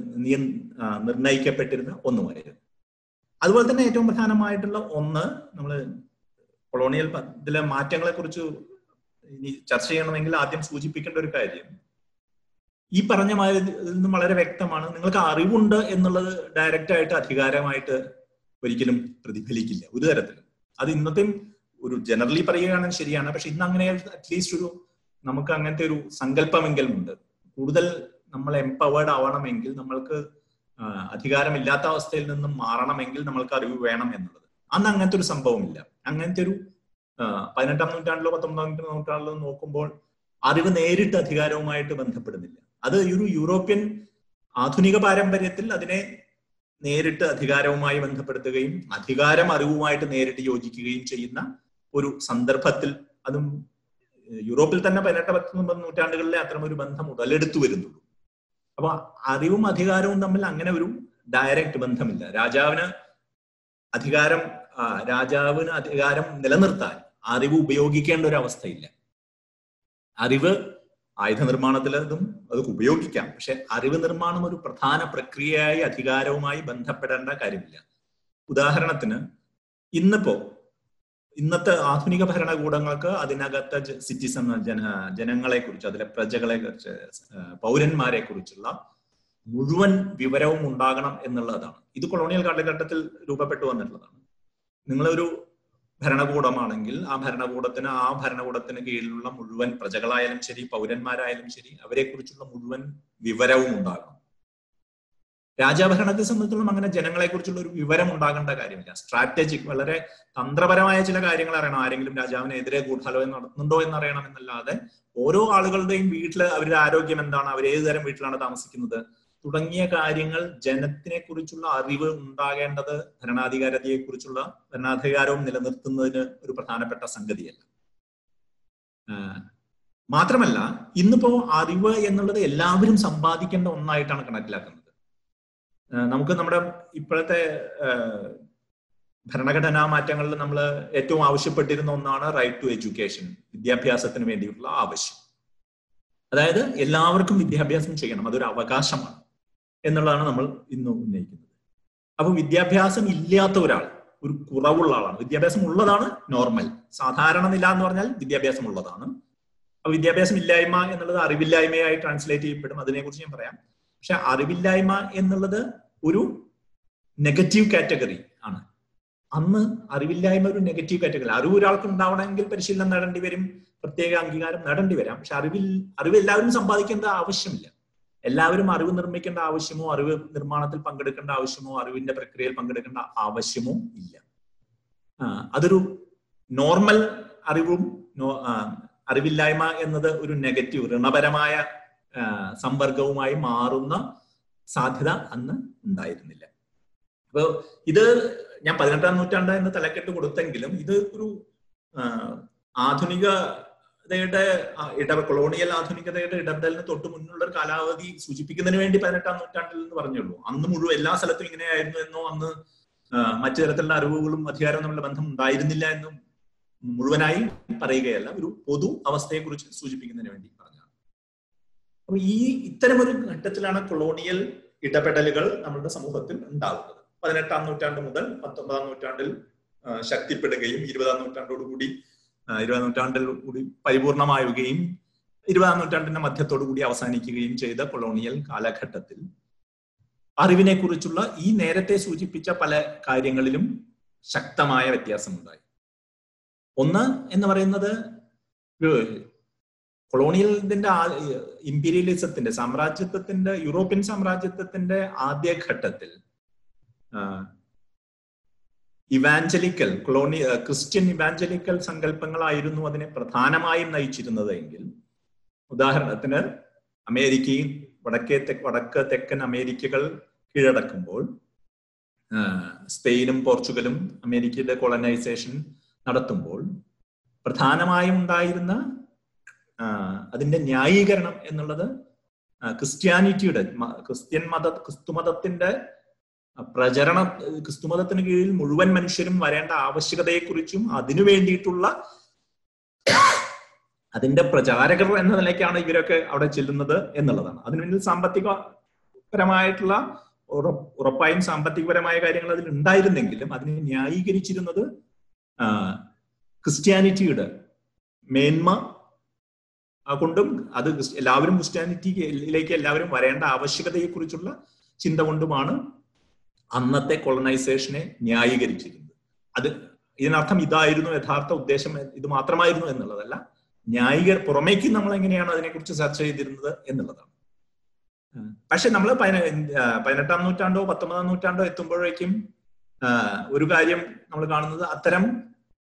നിർണയിക്കപ്പെട്ടിരുന്ന ഒന്നുമായിരുന്നു അതുപോലെ തന്നെ ഏറ്റവും പ്രധാനമായിട്ടുള്ള ഒന്ന് നമ്മൾ കൊളോണിയൽ ഇതിലെ മാറ്റങ്ങളെ കുറിച്ച് ഇനി ചർച്ച ചെയ്യണമെങ്കിൽ ആദ്യം സൂചിപ്പിക്കേണ്ട ഒരു കാര്യം. ഈ പറഞ്ഞ മാതിരി നിന്നും വളരെ വ്യക്തമാണ്. നിങ്ങൾക്ക് അറിവുണ്ട് എന്നുള്ളത് ഡയറക്റ്റ് ആയിട്ട് അധികാരമായിട്ട് ഒരിക്കലും പ്രതിഫലിക്കില്ല. ഒരു തരത്തിലും. അത് ഇന്നത്തെ ഒരു ജനറലി പറയുകയാണെങ്കിൽ ശരിയാണ്. പക്ഷെ ഇന്ന് അങ്ങനെ അറ്റ്ലീസ്റ്റ് ഒരു നമുക്ക് അങ്ങനത്തെ ഒരു സങ്കല്പമെങ്കിലും ഉണ്ട് കൂടുതൽ നമ്മൾ എംപവേർഡ് ആവണമെങ്കിൽ നമ്മൾക്ക് അധികാരമില്ലാത്ത അവസ്ഥയിൽ നിന്നും മാറണമെങ്കിൽ നമ്മൾക്ക് അറിവ് വേണം എന്നുള്ളത്. അന്ന് അങ്ങനത്തെ ഒരു സംഭവമില്ല. അങ്ങനത്തെ ഒരു പതിനെട്ടാം നൂറ്റാണ്ടിലോ പത്തൊമ്പതാം നൂറ്റാണ്ടിലോ നോക്കുമ്പോൾ അറിവ് നേരിട്ട് അധികാരവുമായിട്ട് ബന്ധപ്പെടുന്നില്ല. അത് ഒരു യൂറോപ്യൻ ആധുനിക പാരമ്പര്യത്തിൽ അതിനെ നേരിട്ട് അധികാരവുമായി ബന്ധപ്പെടുത്തുകയും അധികാരം അറിവുമായിട്ട് നേരിട്ട് യോജിക്കുകയും ചെയ്യുന്ന ഒരു സന്ദർഭത്തിൽ അതും യൂറോപ്പിൽ തന്നെ പതിനെട്ട് പത്തൊമ്പത് നൂറ്റാണ്ടുകളിലെ ഒരു ബന്ധം ഉടലെടുത്തു വരുന്നുള്ളൂ. അപ്പൊ അറിവും അധികാരവും തമ്മിൽ അങ്ങനെ ഒരു ഡയറക്റ്റ് ബന്ധമില്ല. രാജാവിന് അധികാരം രാജാവിന് അധികാരം നിലനിർത്താൻ അറിവ് ഉപയോഗിക്കേണ്ട ഒരു അവസ്ഥയില്ല. അറിവ് ആയുധ നിർമ്മാണത്തിലതും അത് ഉപയോഗിക്കാം. പക്ഷെ അറിവ് നിർമ്മാണം ഒരു പ്രധാന പ്രക്രിയയായി അധികാരവുമായി ബന്ധപ്പെടേണ്ട കാര്യമില്ല. ഉദാഹരണത്തിന് ഇന്നിപ്പോ ഇന്നത്തെ ആധുനിക ഭരണകൂടങ്ങൾക്ക് അതിനകത്തെ സിറ്റിസൺ ജന ജനങ്ങളെ കുറിച്ച് അതിലെ പ്രജകളെ കുറിച്ച് പൗരന്മാരെ കുറിച്ചുള്ള മുഴുവൻ വിവരവും ഉണ്ടാകണം എന്നുള്ളതാണ്. ഇത് കൊളോണിയൽ കാലഘട്ടത്തിൽ രൂപപ്പെട്ടു വന്നിട്ടുള്ളതാണ്. നിങ്ങളൊരു ഭരണകൂടമാണെങ്കിൽ ആ ഭരണകൂടത്തിന് ആ ഭരണകൂടത്തിന് കീഴിലുള്ള മുഴുവൻ പ്രജകളായാലും ശരി പൗരന്മാരായാലും ശരി അവരെ കുറിച്ചുള്ള മുഴുവൻ വിവരവും ഉണ്ടാകണം. രാജാഭരണത്തെ സംബന്ധിച്ചിടത്തോളം അങ്ങനെ ജനങ്ങളെ കുറിച്ചുള്ള ഒരു വിവരം ഉണ്ടാകേണ്ട കാര്യമില്ല. സ്ട്രാറ്റജിക് വളരെ തന്ത്രപരമായ ചില കാര്യങ്ങൾ അറിയണം. ആരെങ്കിലും രാജാവിനെതിരെ ഗൂഢാലോചന നടത്തുന്നുണ്ടോ എന്ന് അറിയണം എന്നല്ലാതെ ഓരോ ആളുകളുടെയും വീട്ടിൽ അവരുടെ ആരോഗ്യം എന്താണ്? അവർ ഏത് തരം വീട്ടിലാണ് താമസിക്കുന്നത്? തുടങ്ങിയ കാര്യങ്ങൾ ജനത്തിനെ കുറിച്ചുള്ള അറിവ് ഉണ്ടാകേണ്ടത് ഭരണാധികാരതയെ കുറിച്ചുള്ള ഭരണാധികാരവും നിലനിർത്തുന്നതിന് ഒരു പ്രധാനപ്പെട്ട സംഗതിയല്ല. മാത്രമല്ല ഇന്നിപ്പോ അറിവ് എന്നുള്ളത് എല്ലാവരും സമ്പാദിക്കേണ്ട ഒന്നായിട്ടാണ് കണക്കിലാക്കുന്നത്. നമുക്ക് നമ്മുടെ ഇപ്പോഴത്തെ ഭരണഘടനാ മാറ്റങ്ങളിൽ നമ്മൾ ഏറ്റവും ആവശ്യപ്പെട്ടിരുന്ന ഒന്നാണ് റൈറ്റ് ടു എഡ്യൂക്കേഷൻ വിദ്യാഭ്യാസത്തിന് വേണ്ടിയിട്ടുള്ള ആവശ്യം. അതായത് എല്ലാവർക്കും വിദ്യാഭ്യാസം ചെയ്യണം അതൊരു അവകാശമാണ്. എന്നുള്ളതാണ് നമ്മൾ ഇന്ന് ഉന്നയിക്കുന്നത്. അപ്പൊ വിദ്യാഭ്യാസം ഇല്ലാത്ത ഒരാൾ ഒരു കുറവുള്ള ആളാണ്. വിദ്യാഭ്യാസം ഉള്ളതാണ് നോർമൽ സാധാരണ നില എന്ന് പറഞ്ഞാൽ വിദ്യാഭ്യാസം ഉള്ളതാണ്. അപ്പൊ വിദ്യാഭ്യാസം ഇല്ലായ്മ എന്നുള്ളത് അറിവില്ലായ്മയായി ട്രാൻസ്ലേറ്റ് ചെയ്യപ്പെടും. അതിനെക്കുറിച്ച് ഞാൻ പറയാം. പക്ഷെ അറിവില്ലായ്മ എന്നുള്ളത് ഒരു നെഗറ്റീവ് കാറ്റഗറി ആണ്. അന്ന് അറിവില്ലായ്മ ഒരു നെഗറ്റീവ് കാറ്റഗറി അറിവ് ഒരാൾക്ക് ഉണ്ടാവണമെങ്കിൽ പരിശീലനം നേടേണ്ടി വരും. പ്രത്യേക അംഗീകാരം നേടേണ്ടി വരാം. പക്ഷെ അറിവിൽ അറിവ് എല്ലാവരും സമ്പാദിക്കേണ്ട ആവശ്യമില്ല. എല്ലാവരും അറിവ് നിർമ്മിക്കേണ്ട ആവശ്യമോ അറിവ് നിർമ്മാണത്തിൽ പങ്കെടുക്കേണ്ട ആവശ്യമോ അറിവിന്റെ പ്രക്രിയയിൽ പങ്കെടുക്കേണ്ട ആവശ്യമോ ഇല്ല. അതൊരു നോർമൽ അറിവും അറിവില്ലായ്മ എന്നത് ഒരു നെഗറ്റീവ് ഋണപരമായ സമ്പർക്കവുമായി മാറുന്ന സാധ്യത അന്ന് ഉണ്ടായിരുന്നില്ല. അപ്പൊ ഇത് ഞാൻ പതിനെട്ടാം നൂറ്റാണ്ട് എന്ന് തലക്കെട്ട് കൊടുത്തെങ്കിലും ഇത് ഒരു ആധുനികതയുടെ ഇട കൊളോണിയൽ ആധുനികതയുടെ ഇടപെടലിന് തൊട്ട് മുന്നുള്ള ഒരു കാലാവധി സൂചിപ്പിക്കുന്നതിന് വേണ്ടി പതിനെട്ടാം നൂറ്റാണ്ടിൽ എന്ന് പറഞ്ഞുള്ളൂ. അന്ന് മുഴുവൻ എല്ലാ സ്ഥലത്തും ഇങ്ങനെയായിരുന്നു എന്നോ അന്ന് മറ്റു തരത്തിലുള്ള അറിവുകളും അധികാരവും തമ്മിലുള്ള ബന്ധം ഉണ്ടായിരുന്നില്ല എന്നും മുഴുവനായി പറയുകയല്ല. ഒരു പൊതു അവസ്ഥയെക്കുറിച്ച് സൂചിപ്പിക്കുന്നതിന് വേണ്ടി പറഞ്ഞാണ് അപ്പൊ ഈ ഇത്തരമൊരു ഘട്ടത്തിലാണ് കൊളോണിയൽ ഇടപെടലുകൾ നമ്മുടെ സമൂഹത്തിൽ ഉണ്ടാകുന്നത് പതിനെട്ടാം നൂറ്റാണ്ട് മുതൽ പത്തൊമ്പതാം നൂറ്റാണ്ടിൽ ശക്തിപ്പെടുകയും ഇരുപതാം നൂറ്റാണ്ടോടുകൂടി ഇരുപതാം നൂറ്റാണ്ടിൽ കൂടി പരിപൂർണമാവുകയും ഇരുപതാം നൂറ്റാണ്ടിന്റെ മധ്യത്തോടു കൂടി അവസാനിക്കുകയും ചെയ്ത കൊളോണിയൽ കാലഘട്ടത്തിൽ. അറിവിനെ കുറിച്ചുള്ള ഈ നേരത്തെ സൂചിപ്പിച്ച പല കാര്യങ്ങളിലും ശക്തമായ വ്യത്യാസമുണ്ടായി. ഒന്ന് എന്ന് പറയുന്നത് കൊളോണിയലിന്റെ ഇമ്പീരിയലിസത്തിന്റെ സാമ്രാജ്യത്വത്തിന്റെ യൂറോപ്യൻ സാമ്രാജ്യത്വത്തിന്റെ ആദ്യഘട്ടത്തിൽ ഇവാഞ്ചലിക്കൽ കൊളോണി ക്രിസ്ത്യൻ ഇവാഞ്ചലിക്കൽ സങ്കല്പങ്ങളായിരുന്നു അതിനെ പ്രധാനമായും നയിച്ചിരുന്നത് എങ്കിൽ ഉദാഹരണത്തിന് അമേരിക്കയിൽ വടക്കേ വടക്ക് തെക്കൻ അമേരിക്കകൾ കീഴടക്കുമ്പോൾ സ്പെയിനും പോർച്ചുഗലും അമേരിക്കയുടെ കൊളനൈസേഷൻ നടത്തുമ്പോൾ പ്രധാനമായും ഉണ്ടായിരുന്ന അതിന്റെ ന്യായീകരണം എന്നുള്ളത് ക്രിസ്ത്യാനിറ്റിയുടെ ക്രിസ്ത്യൻ മത ക്രിസ്തുമതത്തിന്റെ പ്രചരണ ക്രിസ്തുമതത്തിന് കീഴിൽ മുഴുവൻ മനുഷ്യരും വരേണ്ട ആവശ്യകതയെക്കുറിച്ചും അതിനു വേണ്ടിയിട്ടുള്ള അതിന്റെ പ്രചാരകർ എന്ന നിലയ്ക്കാണ് ഇവരൊക്കെ അവിടെ ചെല്ലുന്നത് എന്നുള്ളതാണ്. അതിനുവേണ്ടി സാമ്പത്തികപരമായിട്ടുള്ള ഉറപ്പായും സാമ്പത്തികപരമായ കാര്യങ്ങൾ അതിൽ ഉണ്ടായിരുന്നെങ്കിലും അതിനെ ന്യായീകരിച്ചിരുന്നത് ക്രിസ്ത്യാനിറ്റിയുടെ മേന്മ കൊണ്ടും അത് എല്ലാവരും ക്രിസ്ത്യാനിറ്റിയിലേക്ക് എല്ലാവരും വരേണ്ട ആവശ്യകതയെക്കുറിച്ചുള്ള ചിന്ത കൊണ്ടുമാണ് അന്നത്തെ കൊളനൈസേഷനെ ന്യായീകരിച്ചിരുന്നത്. അത് ഇതിനർത്ഥം ഇതായിരുന്നു യഥാർത്ഥ ഉദ്ദേശം ഇത് മാത്രമായിരുന്നു എന്നുള്ളതല്ല ന്യായികർ പുറമേക്ക് നമ്മൾ എങ്ങനെയാണ് അതിനെക്കുറിച്ച് ചർച്ച ചെയ്തിരുന്നത് എന്നുള്ളതാണ്. പക്ഷെ നമ്മൾ പതിനെട്ടാം നൂറ്റാണ്ടോ പത്തൊമ്പതാം നൂറ്റാണ്ടോ എത്തുമ്പോഴേക്കും ഒരു കാര്യം നമ്മൾ കാണുന്നത് അത്തരം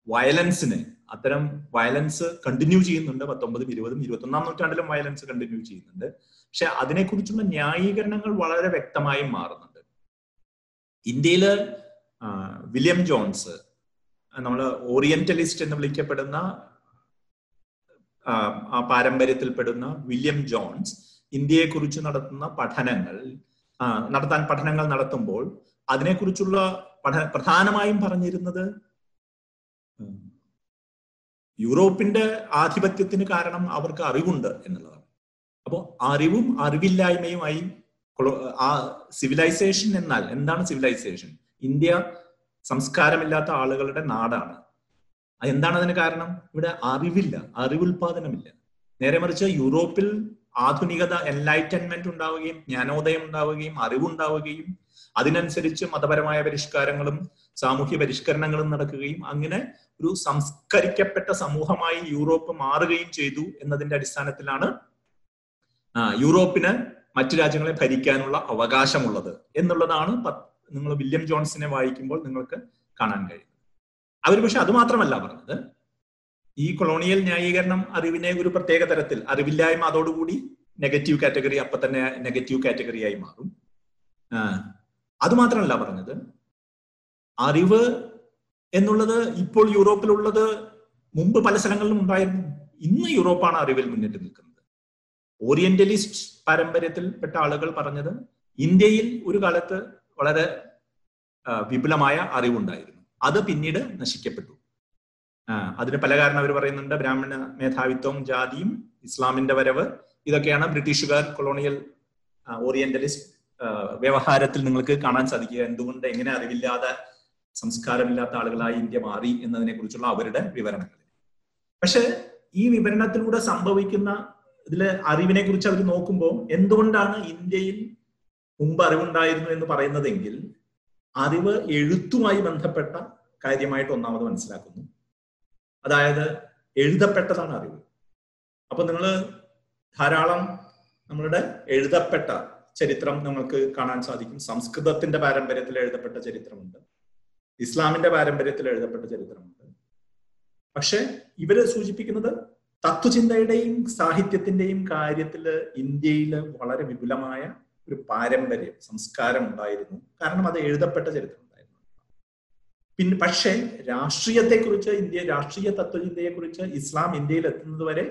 വയലൻസിന് അത്തരം വയലൻസ് കണ്ടിന്യൂ ചെയ്യുന്നുണ്ട്. പത്തൊമ്പതും ഇരുപതും ഇരുപത്തി ഒന്നാം നൂറ്റാണ്ടിലും വയലൻസ് കണ്ടിന്യൂ ചെയ്യുന്നുണ്ട്. പക്ഷെ അതിനെക്കുറിച്ചുള്ള ന്യായീകരണങ്ങൾ വളരെ വ്യക്തമായും മാറുന്നുണ്ട്. ഇന്ത്യയിൽ വില്യം ജോൺസ് നമ്മൾ ഓറിയന്റലിസ്റ്റ് എന്ന് വിളിക്കപ്പെടുന്ന ആ പാരമ്പര്യത്തിൽപ്പെടുന്ന വില്യം ജോൺസ് ഇന്ത്യയെക്കുറിച്ച് നടത്തുന്ന പഠനങ്ങൾ നടത്താൻ പഠനങ്ങൾ നടത്തുമ്പോൾ അതിനെക്കുറിച്ചുള്ള പഠന പ്രധാനമായും പറഞ്ഞിരുന്നത് യൂറോപ്പിന്റെ ആധിപത്യത്തിന് കാരണം അവർക്ക് അറിവുണ്ട് എന്നുള്ളതാണ്. അപ്പോൾ അറിവും അറിവില്ലായ്മയുമായി ആ സിവിലൈസേഷൻ എന്നാൽ എന്താണ് സിവിലൈസേഷൻ ഇന്ത്യ സംസ്കാരമില്ലാത്ത ആളുകളുടെ നാടാണ്. എന്താണ് അതിന് കാരണം? ഇവിടെ അറിവില്ല അറിവുൽപാദനമില്ല. നേരെ മറിച്ച് യൂറോപ്പിൽ ആധുനികത എൻലൈറ്റൻമെന്റ് ഉണ്ടാവുകയും ജ്ഞാനോദയം ഉണ്ടാവുകയും അറിവുണ്ടാവുകയും അതിനനുസരിച്ച് മതപരമായ പരിഷ്കാരങ്ങളും സാമൂഹ്യ പരിഷ്കരണങ്ങളും നടക്കുകയും അങ്ങനെ ഒരു സംസ്കരിക്കപ്പെട്ട സമൂഹമായി യൂറോപ്പ് മാറുകയും ചെയ്തു എന്നതിന്റെ അടിസ്ഥാനത്തിലാണ് യൂറോപ്പിന് മറ്റു രാജ്യങ്ങളെ ഭരിക്കാനുള്ള അവകാശമുള്ളത് എന്നുള്ളതാണ് നിങ്ങൾ വില്യം ജോൺസിനെ വായിക്കുമ്പോൾ നിങ്ങൾക്ക് കാണാൻ കഴിയും അവർ പക്ഷെ അത് മാത്രമല്ല പറഞ്ഞത്. ഈ കൊളോണിയൽ ന്യായീകരണം അറിവിനെ ഒരു പ്രത്യേക തരത്തിൽ അറിവില്ലായ്മ അതോടുകൂടി നെഗറ്റീവ് കാറ്റഗറി അപ്പൊ തന്നെ നെഗറ്റീവ് കാറ്റഗറിയായി മാറും. അത് മാത്രമല്ല പറഞ്ഞത്. അറിവ് എന്നുള്ളത് ഇപ്പോൾ യൂറോപ്പിലുള്ളത് മുമ്പ് പല സ്ഥലങ്ങളിലും ഉണ്ടായിരുന്നു. ഇന്ന് യൂറോപ്പാണ് അറിവിൽ മുന്നിട്ട് നിൽക്കുന്നത്. ഓറിയന്റലിസ്റ്റ് പാരമ്പര്യത്തിൽപ്പെട്ട ആളുകൾ പറഞ്ഞത് ഇന്ത്യയിൽ ഒരു കാലത്ത് വളരെ വിപുലമായ അറിവുണ്ടായിരുന്നു. അത് പിന്നീട് നശിക്കപ്പെട്ടു. അതിന് പല കാരണം അവർ പറയുന്നുണ്ട്. ബ്രാഹ്മണ മേധാവിത്വവും ജാതിയും ഇസ്ലാമിന്റെ വരവ് ഇതൊക്കെയാണ് ബ്രിട്ടീഷുകാർ കൊളോണിയൽ ഓറിയന്റലിസ്റ്റ് വ്യവഹാരത്തിൽ നിങ്ങൾക്ക് കാണാൻ സാധിക്കുക. എന്തുകൊണ്ട് എങ്ങനെ അറിവില്ലാതെ സംസ്കാരമില്ലാത്ത ആളുകളായി ഇന്ത്യ മാറി എന്നതിനെ കുറിച്ചുള്ള അവരുടെ വിവരണങ്ങൾ. പക്ഷെ ഈ വിവരണത്തിലൂടെ സംഭവിക്കുന്ന ഇതിൽ അറിവിനെ കുറിച്ച് അവർ നോക്കുമ്പോൾ എന്തുകൊണ്ടാണ് ഇന്ത്യയിൽ മുമ്പ് അറിവുണ്ടായിരുന്നു എന്ന് പറയുന്നതെങ്കിൽ അറിവ് എഴുത്തുമായി ബന്ധപ്പെട്ട കാര്യമായിട്ട് ഒന്നാമത് മനസ്സിലാക്കുന്നു. അതായത് എഴുതപ്പെട്ടതാണ് അറിവ്. അപ്പൊ നിങ്ങൾ ധാരാളം നമ്മളുടെ എഴുതപ്പെട്ട ചരിത്രം നിങ്ങൾക്ക് കാണാൻ സാധിക്കും. സംസ്കൃതത്തിന്റെ പാരമ്പര്യത്തിൽ എഴുതപ്പെട്ട ചരിത്രമുണ്ട്. ഇസ്ലാമിന്റെ പാരമ്പര്യത്തിൽ എഴുതപ്പെട്ട ചരിത്രമുണ്ട്. പക്ഷെ ഇവർ സൂചിപ്പിക്കുന്നത് തത്വചിന്തയുടെയും സാഹിത്യത്തിന്റെയും കാര്യത്തിൽ ഇന്ത്യയിൽ വളരെ വിപുലമായ ഒരു പാരമ്പര്യം സംസ്കാരം ഉണ്ടായിരുന്നു കാരണം അത് എഴുതപ്പെട്ട ചരിത്രം ഉണ്ടായിരുന്നു പിന്നെ പക്ഷേ രാഷ്ട്രീയത്തെക്കുറിച്ച് ഇന്ത്യ രാഷ്ട്രീയ തത്വചിന്തയെക്കുറിച്ച് ഇസ്ലാം ഇന്ത്യയിൽ എത്തുന്നത് വരെ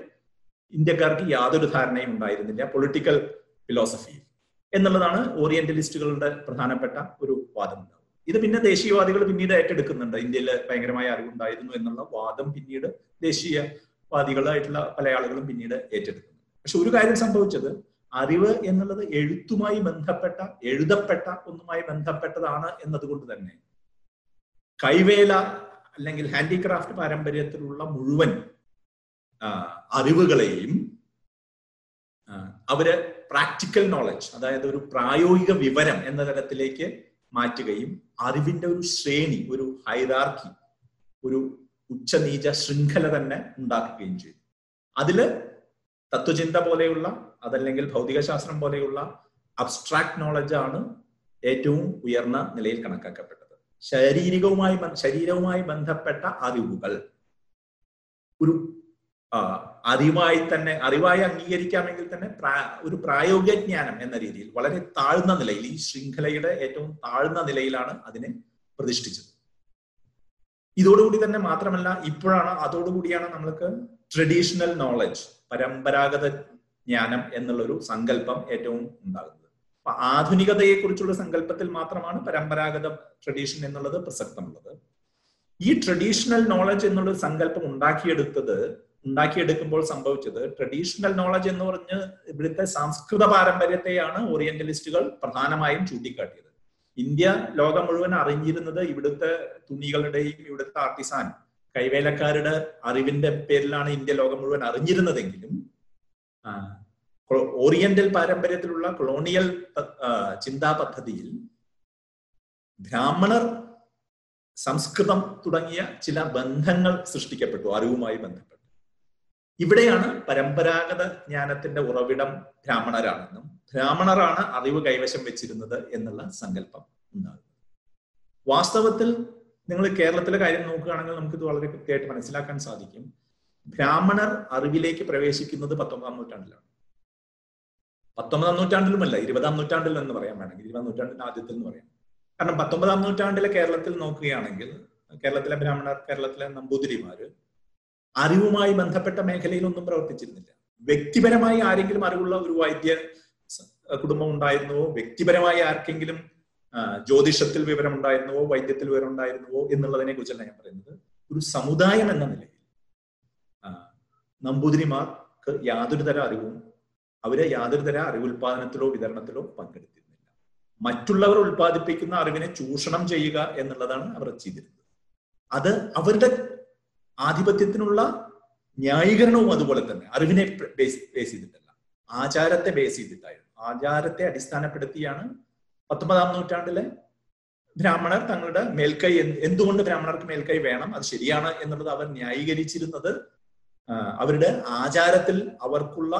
ഇന്ത്യക്കാർക്ക് യാതൊരു ധാരണയും ഉണ്ടായിരുന്നില്ല പൊളിറ്റിക്കൽ ഫിലോസഫി. എന്നുള്ളതാണ് ഓറിയന്റലിസ്റ്റുകളുടെ പ്രധാനപ്പെട്ട ഒരു വാദം. ഉണ്ടാവും ഇത് പിന്നെ ദേശീയവാദികൾ പിന്നീട് ഏറ്റെടുക്കുന്നുണ്ട്. ഇന്ത്യയിൽ ഭയങ്കരമായ അറിവുണ്ടായിരുന്നു എന്നുള്ള വാദം പിന്നീട് ദേശീയവാദികളായിട്ടുള്ള പല ആളുകളും പിന്നീട് ഏറ്റെടുക്കുന്നു. പക്ഷെ ഒരു കാര്യം സംഭവിച്ചത് അറിവ് എന്നുള്ളത് എഴുത്തുമായി ബന്ധപ്പെട്ട എഴുതപ്പെട്ട ഒന്നുമായി ബന്ധപ്പെട്ടതാണ് എന്നതുകൊണ്ട് തന്നെ കൈവേല അല്ലെങ്കിൽ ഹാൻഡിക്രാഫ്റ്റ് പാരമ്പര്യത്തിലുള്ള മുഴുവൻ അറിവുകളെയും അവർ പ്രാക്ടിക്കൽ നോളജ് അതായത് ഒരു പ്രായോഗിക വിവരം എന്ന തരത്തിലേക്ക് മാറ്റുകയും അറിവിന്റെ ഒരു ശ്രേണി ഒരു ഹൈറാർക്കി ഒരു ഉച്ചനീച ശൃംഖല തന്നെ ഉണ്ടാക്കുകയും ചെയ്തു. അതിൽ തത്വചിന്ത പോലെയുള്ള അതല്ലെങ്കിൽ ഭൗതികശാസ്ത്രം പോലെയുള്ള അബ്സ്ട്രാക്ട് നോളജ് ആണ് ഏറ്റവും ഉയർന്ന നിലയിൽ കണക്കാക്കപ്പെട്ടത്. ശാരീരികവുമായി ശരീരവുമായി ബന്ധപ്പെട്ട അറിവുകൾ. ഒരു അറിവായി തന്നെ അറിവായി അംഗീകരിക്കാമെങ്കിൽ തന്നെ ഒരു പ്രായോഗിക ജ്ഞാനം എന്ന രീതിയിൽ വളരെ താഴ്ന്ന നിലയിൽ ഈ ശൃംഖലയുടെ ഏറ്റവും താഴ്ന്ന നിലയിലാണ് അതിനെ പ്രതിഷ്ഠിച്ചത്. ഇതോടുകൂടി തന്നെ മാത്രമല്ല ഇപ്പോഴാണ് അതോടുകൂടിയാണ് നമ്മൾക്ക് ട്രഡീഷണൽ നോളജ് പരമ്പരാഗത ജ്ഞാനം എന്നുള്ളൊരു സങ്കല്പം ഏറ്റവും ഉണ്ടാകുന്നത്. അപ്പൊ ആധുനികതയെ കുറിച്ചുള്ള സങ്കല്പത്തിൽ മാത്രമാണ് പരമ്പരാഗത ട്രഡീഷൻ എന്നുള്ളത് പ്രസക്തമുള്ളത്. ഈ ട്രഡീഷണൽ നോളജ് എന്നുള്ള സങ്കല്പം ഉണ്ടാക്കിയെടുത്തത് ഉണ്ടാക്കിയെടുക്കുമ്പോൾ സംഭവിച്ചത് ട്രഡീഷണൽ നോളജ് എന്ന് പറഞ്ഞ് ഇവിടുത്തെ സംസ്കൃത പാരമ്പര്യത്തെയാണ് ഓറിയന്റലിസ്റ്റുകൾ പ്രധാനമായും ചൂണ്ടിക്കാട്ടിയത്. ഇന്ത്യ ലോകം മുഴുവൻ അറിഞ്ഞിരുന്നത് ഇവിടുത്തെ തുണികളുടെയും ഇവിടുത്തെ ആർട്ടിസാൻ കൈവേലക്കാരുടെ അറിവിന്റെ പേരിലാണ് ഇന്ത്യ ലോകം മുഴുവൻ അറിഞ്ഞിരുന്നതെങ്കിലും ഓറിയന്റൽ പാരമ്പര്യത്തിലുള്ള കൊളോണിയൽ ചിന്താ പദ്ധതിയിൽ ബ്രാഹ്മണർ സംസ്കൃതം തുടങ്ങിയ ചില ബന്ധങ്ങൾ സൃഷ്ടിക്കപ്പെട്ടു അറിവുമായി ബന്ധപ്പെട്ടു. ഇവിടെയാണ് പരമ്പരാഗത ജ്ഞാനത്തിന്റെ ഉറവിടം ബ്രാഹ്മണരാണെന്നും ബ്രാഹ്മണറാണ് അറിവ് കൈവശം വെച്ചിരുന്നത് എന്നുള്ള സങ്കല്പം ഉണ്ടാകുന്നത്. വാസ്തവത്തിൽ നിങ്ങൾ കേരളത്തിലെ കാര്യം നോക്കുകയാണെങ്കിൽ നമുക്കിത് വളരെ കൃത്യമായിട്ട് മനസ്സിലാക്കാൻ സാധിക്കും. ബ്രാഹ്മണർ അറിവിലേക്ക് പ്രവേശിക്കുന്നത് പത്തൊമ്പതാം നൂറ്റാണ്ടിലാണ്. പത്തൊമ്പതാം നൂറ്റാണ്ടിലുമല്ല ഇരുപതാം നൂറ്റാണ്ടിൽ എന്ന് പറയാൻ വേണമെങ്കിൽ ഇരുപതാം നൂറ്റാണ്ടിന്റെ ആദ്യത്തിൽ എന്ന് പറയാം. കാരണം പത്തൊമ്പതാം നൂറ്റാണ്ടിലെ കേരളത്തിൽ നോക്കുകയാണെങ്കിൽ കേരളത്തിലെ ബ്രാഹ്മണർ കേരളത്തിലെ നമ്പൂതിരിമാര് അറിവുമായി ബന്ധപ്പെട്ട മേഖലയിലൊന്നും പ്രവർത്തിച്ചിരുന്നില്ല. വ്യക്തിപരമായി ആരെങ്കിലും അറിവുള്ള ഒരു വൈദ്യ കുടുംബം ഉണ്ടായിരുന്നുവോ? വ്യക്തിപരമായി ആർക്കെങ്കിലും ജ്യോതിഷത്തിൽ വിവരം ഉണ്ടായിരുന്നുവോ വൈദ്യത്തിൽ വിവരം ഉണ്ടായിരുന്നുവോ എന്നുള്ളതിനെ കുറിച്ചല്ല ഞാൻ പറയുന്നത്. ഒരു സമുദായം എന്ന നിലയിൽ നമ്പൂതിരിമാർക്ക് യാതൊരു തര അറിവും അവരെ യാതൊരു തര അറിവുൽപാദനത്തിലോ വിതരണത്തിലോ പങ്കെടുത്തിരുന്നില്ല. മറ്റുള്ളവർ ഉൽപ്പാദിപ്പിക്കുന്ന അറിവിനെ ചൂഷണം ചെയ്യുക എന്നുള്ളതാണ് അവർ ചെയ്തിരുന്നത്. അത് അവരുടെ ആധിപത്യത്തിനുള്ള ന്യായീകരണവും അതുപോലെ തന്നെ അറിവിനെ ബേസ് ബേസ് ചെയ്തിട്ടല്ല ആചാരത്തെ ബേസ് ചെയ്തിട്ടായിരുന്നു. ആചാരത്തെ അടിസ്ഥാനപ്പെടുത്തിയാണ് പത്തൊമ്പതാം നൂറ്റാണ്ടിലെ ബ്രാഹ്മണർ തങ്ങളുടെ മേൽക്കൈ എന്തുകൊണ്ട് ബ്രാഹ്മണർക്ക് മേൽക്കൈ വേണം? അത് ശരിയാണ് എന്നുള്ളത് അവർ ന്യായീകരിച്ചിരുന്നത്. അവരുടെ ആചാരത്തിൽ അവർക്കുള്ള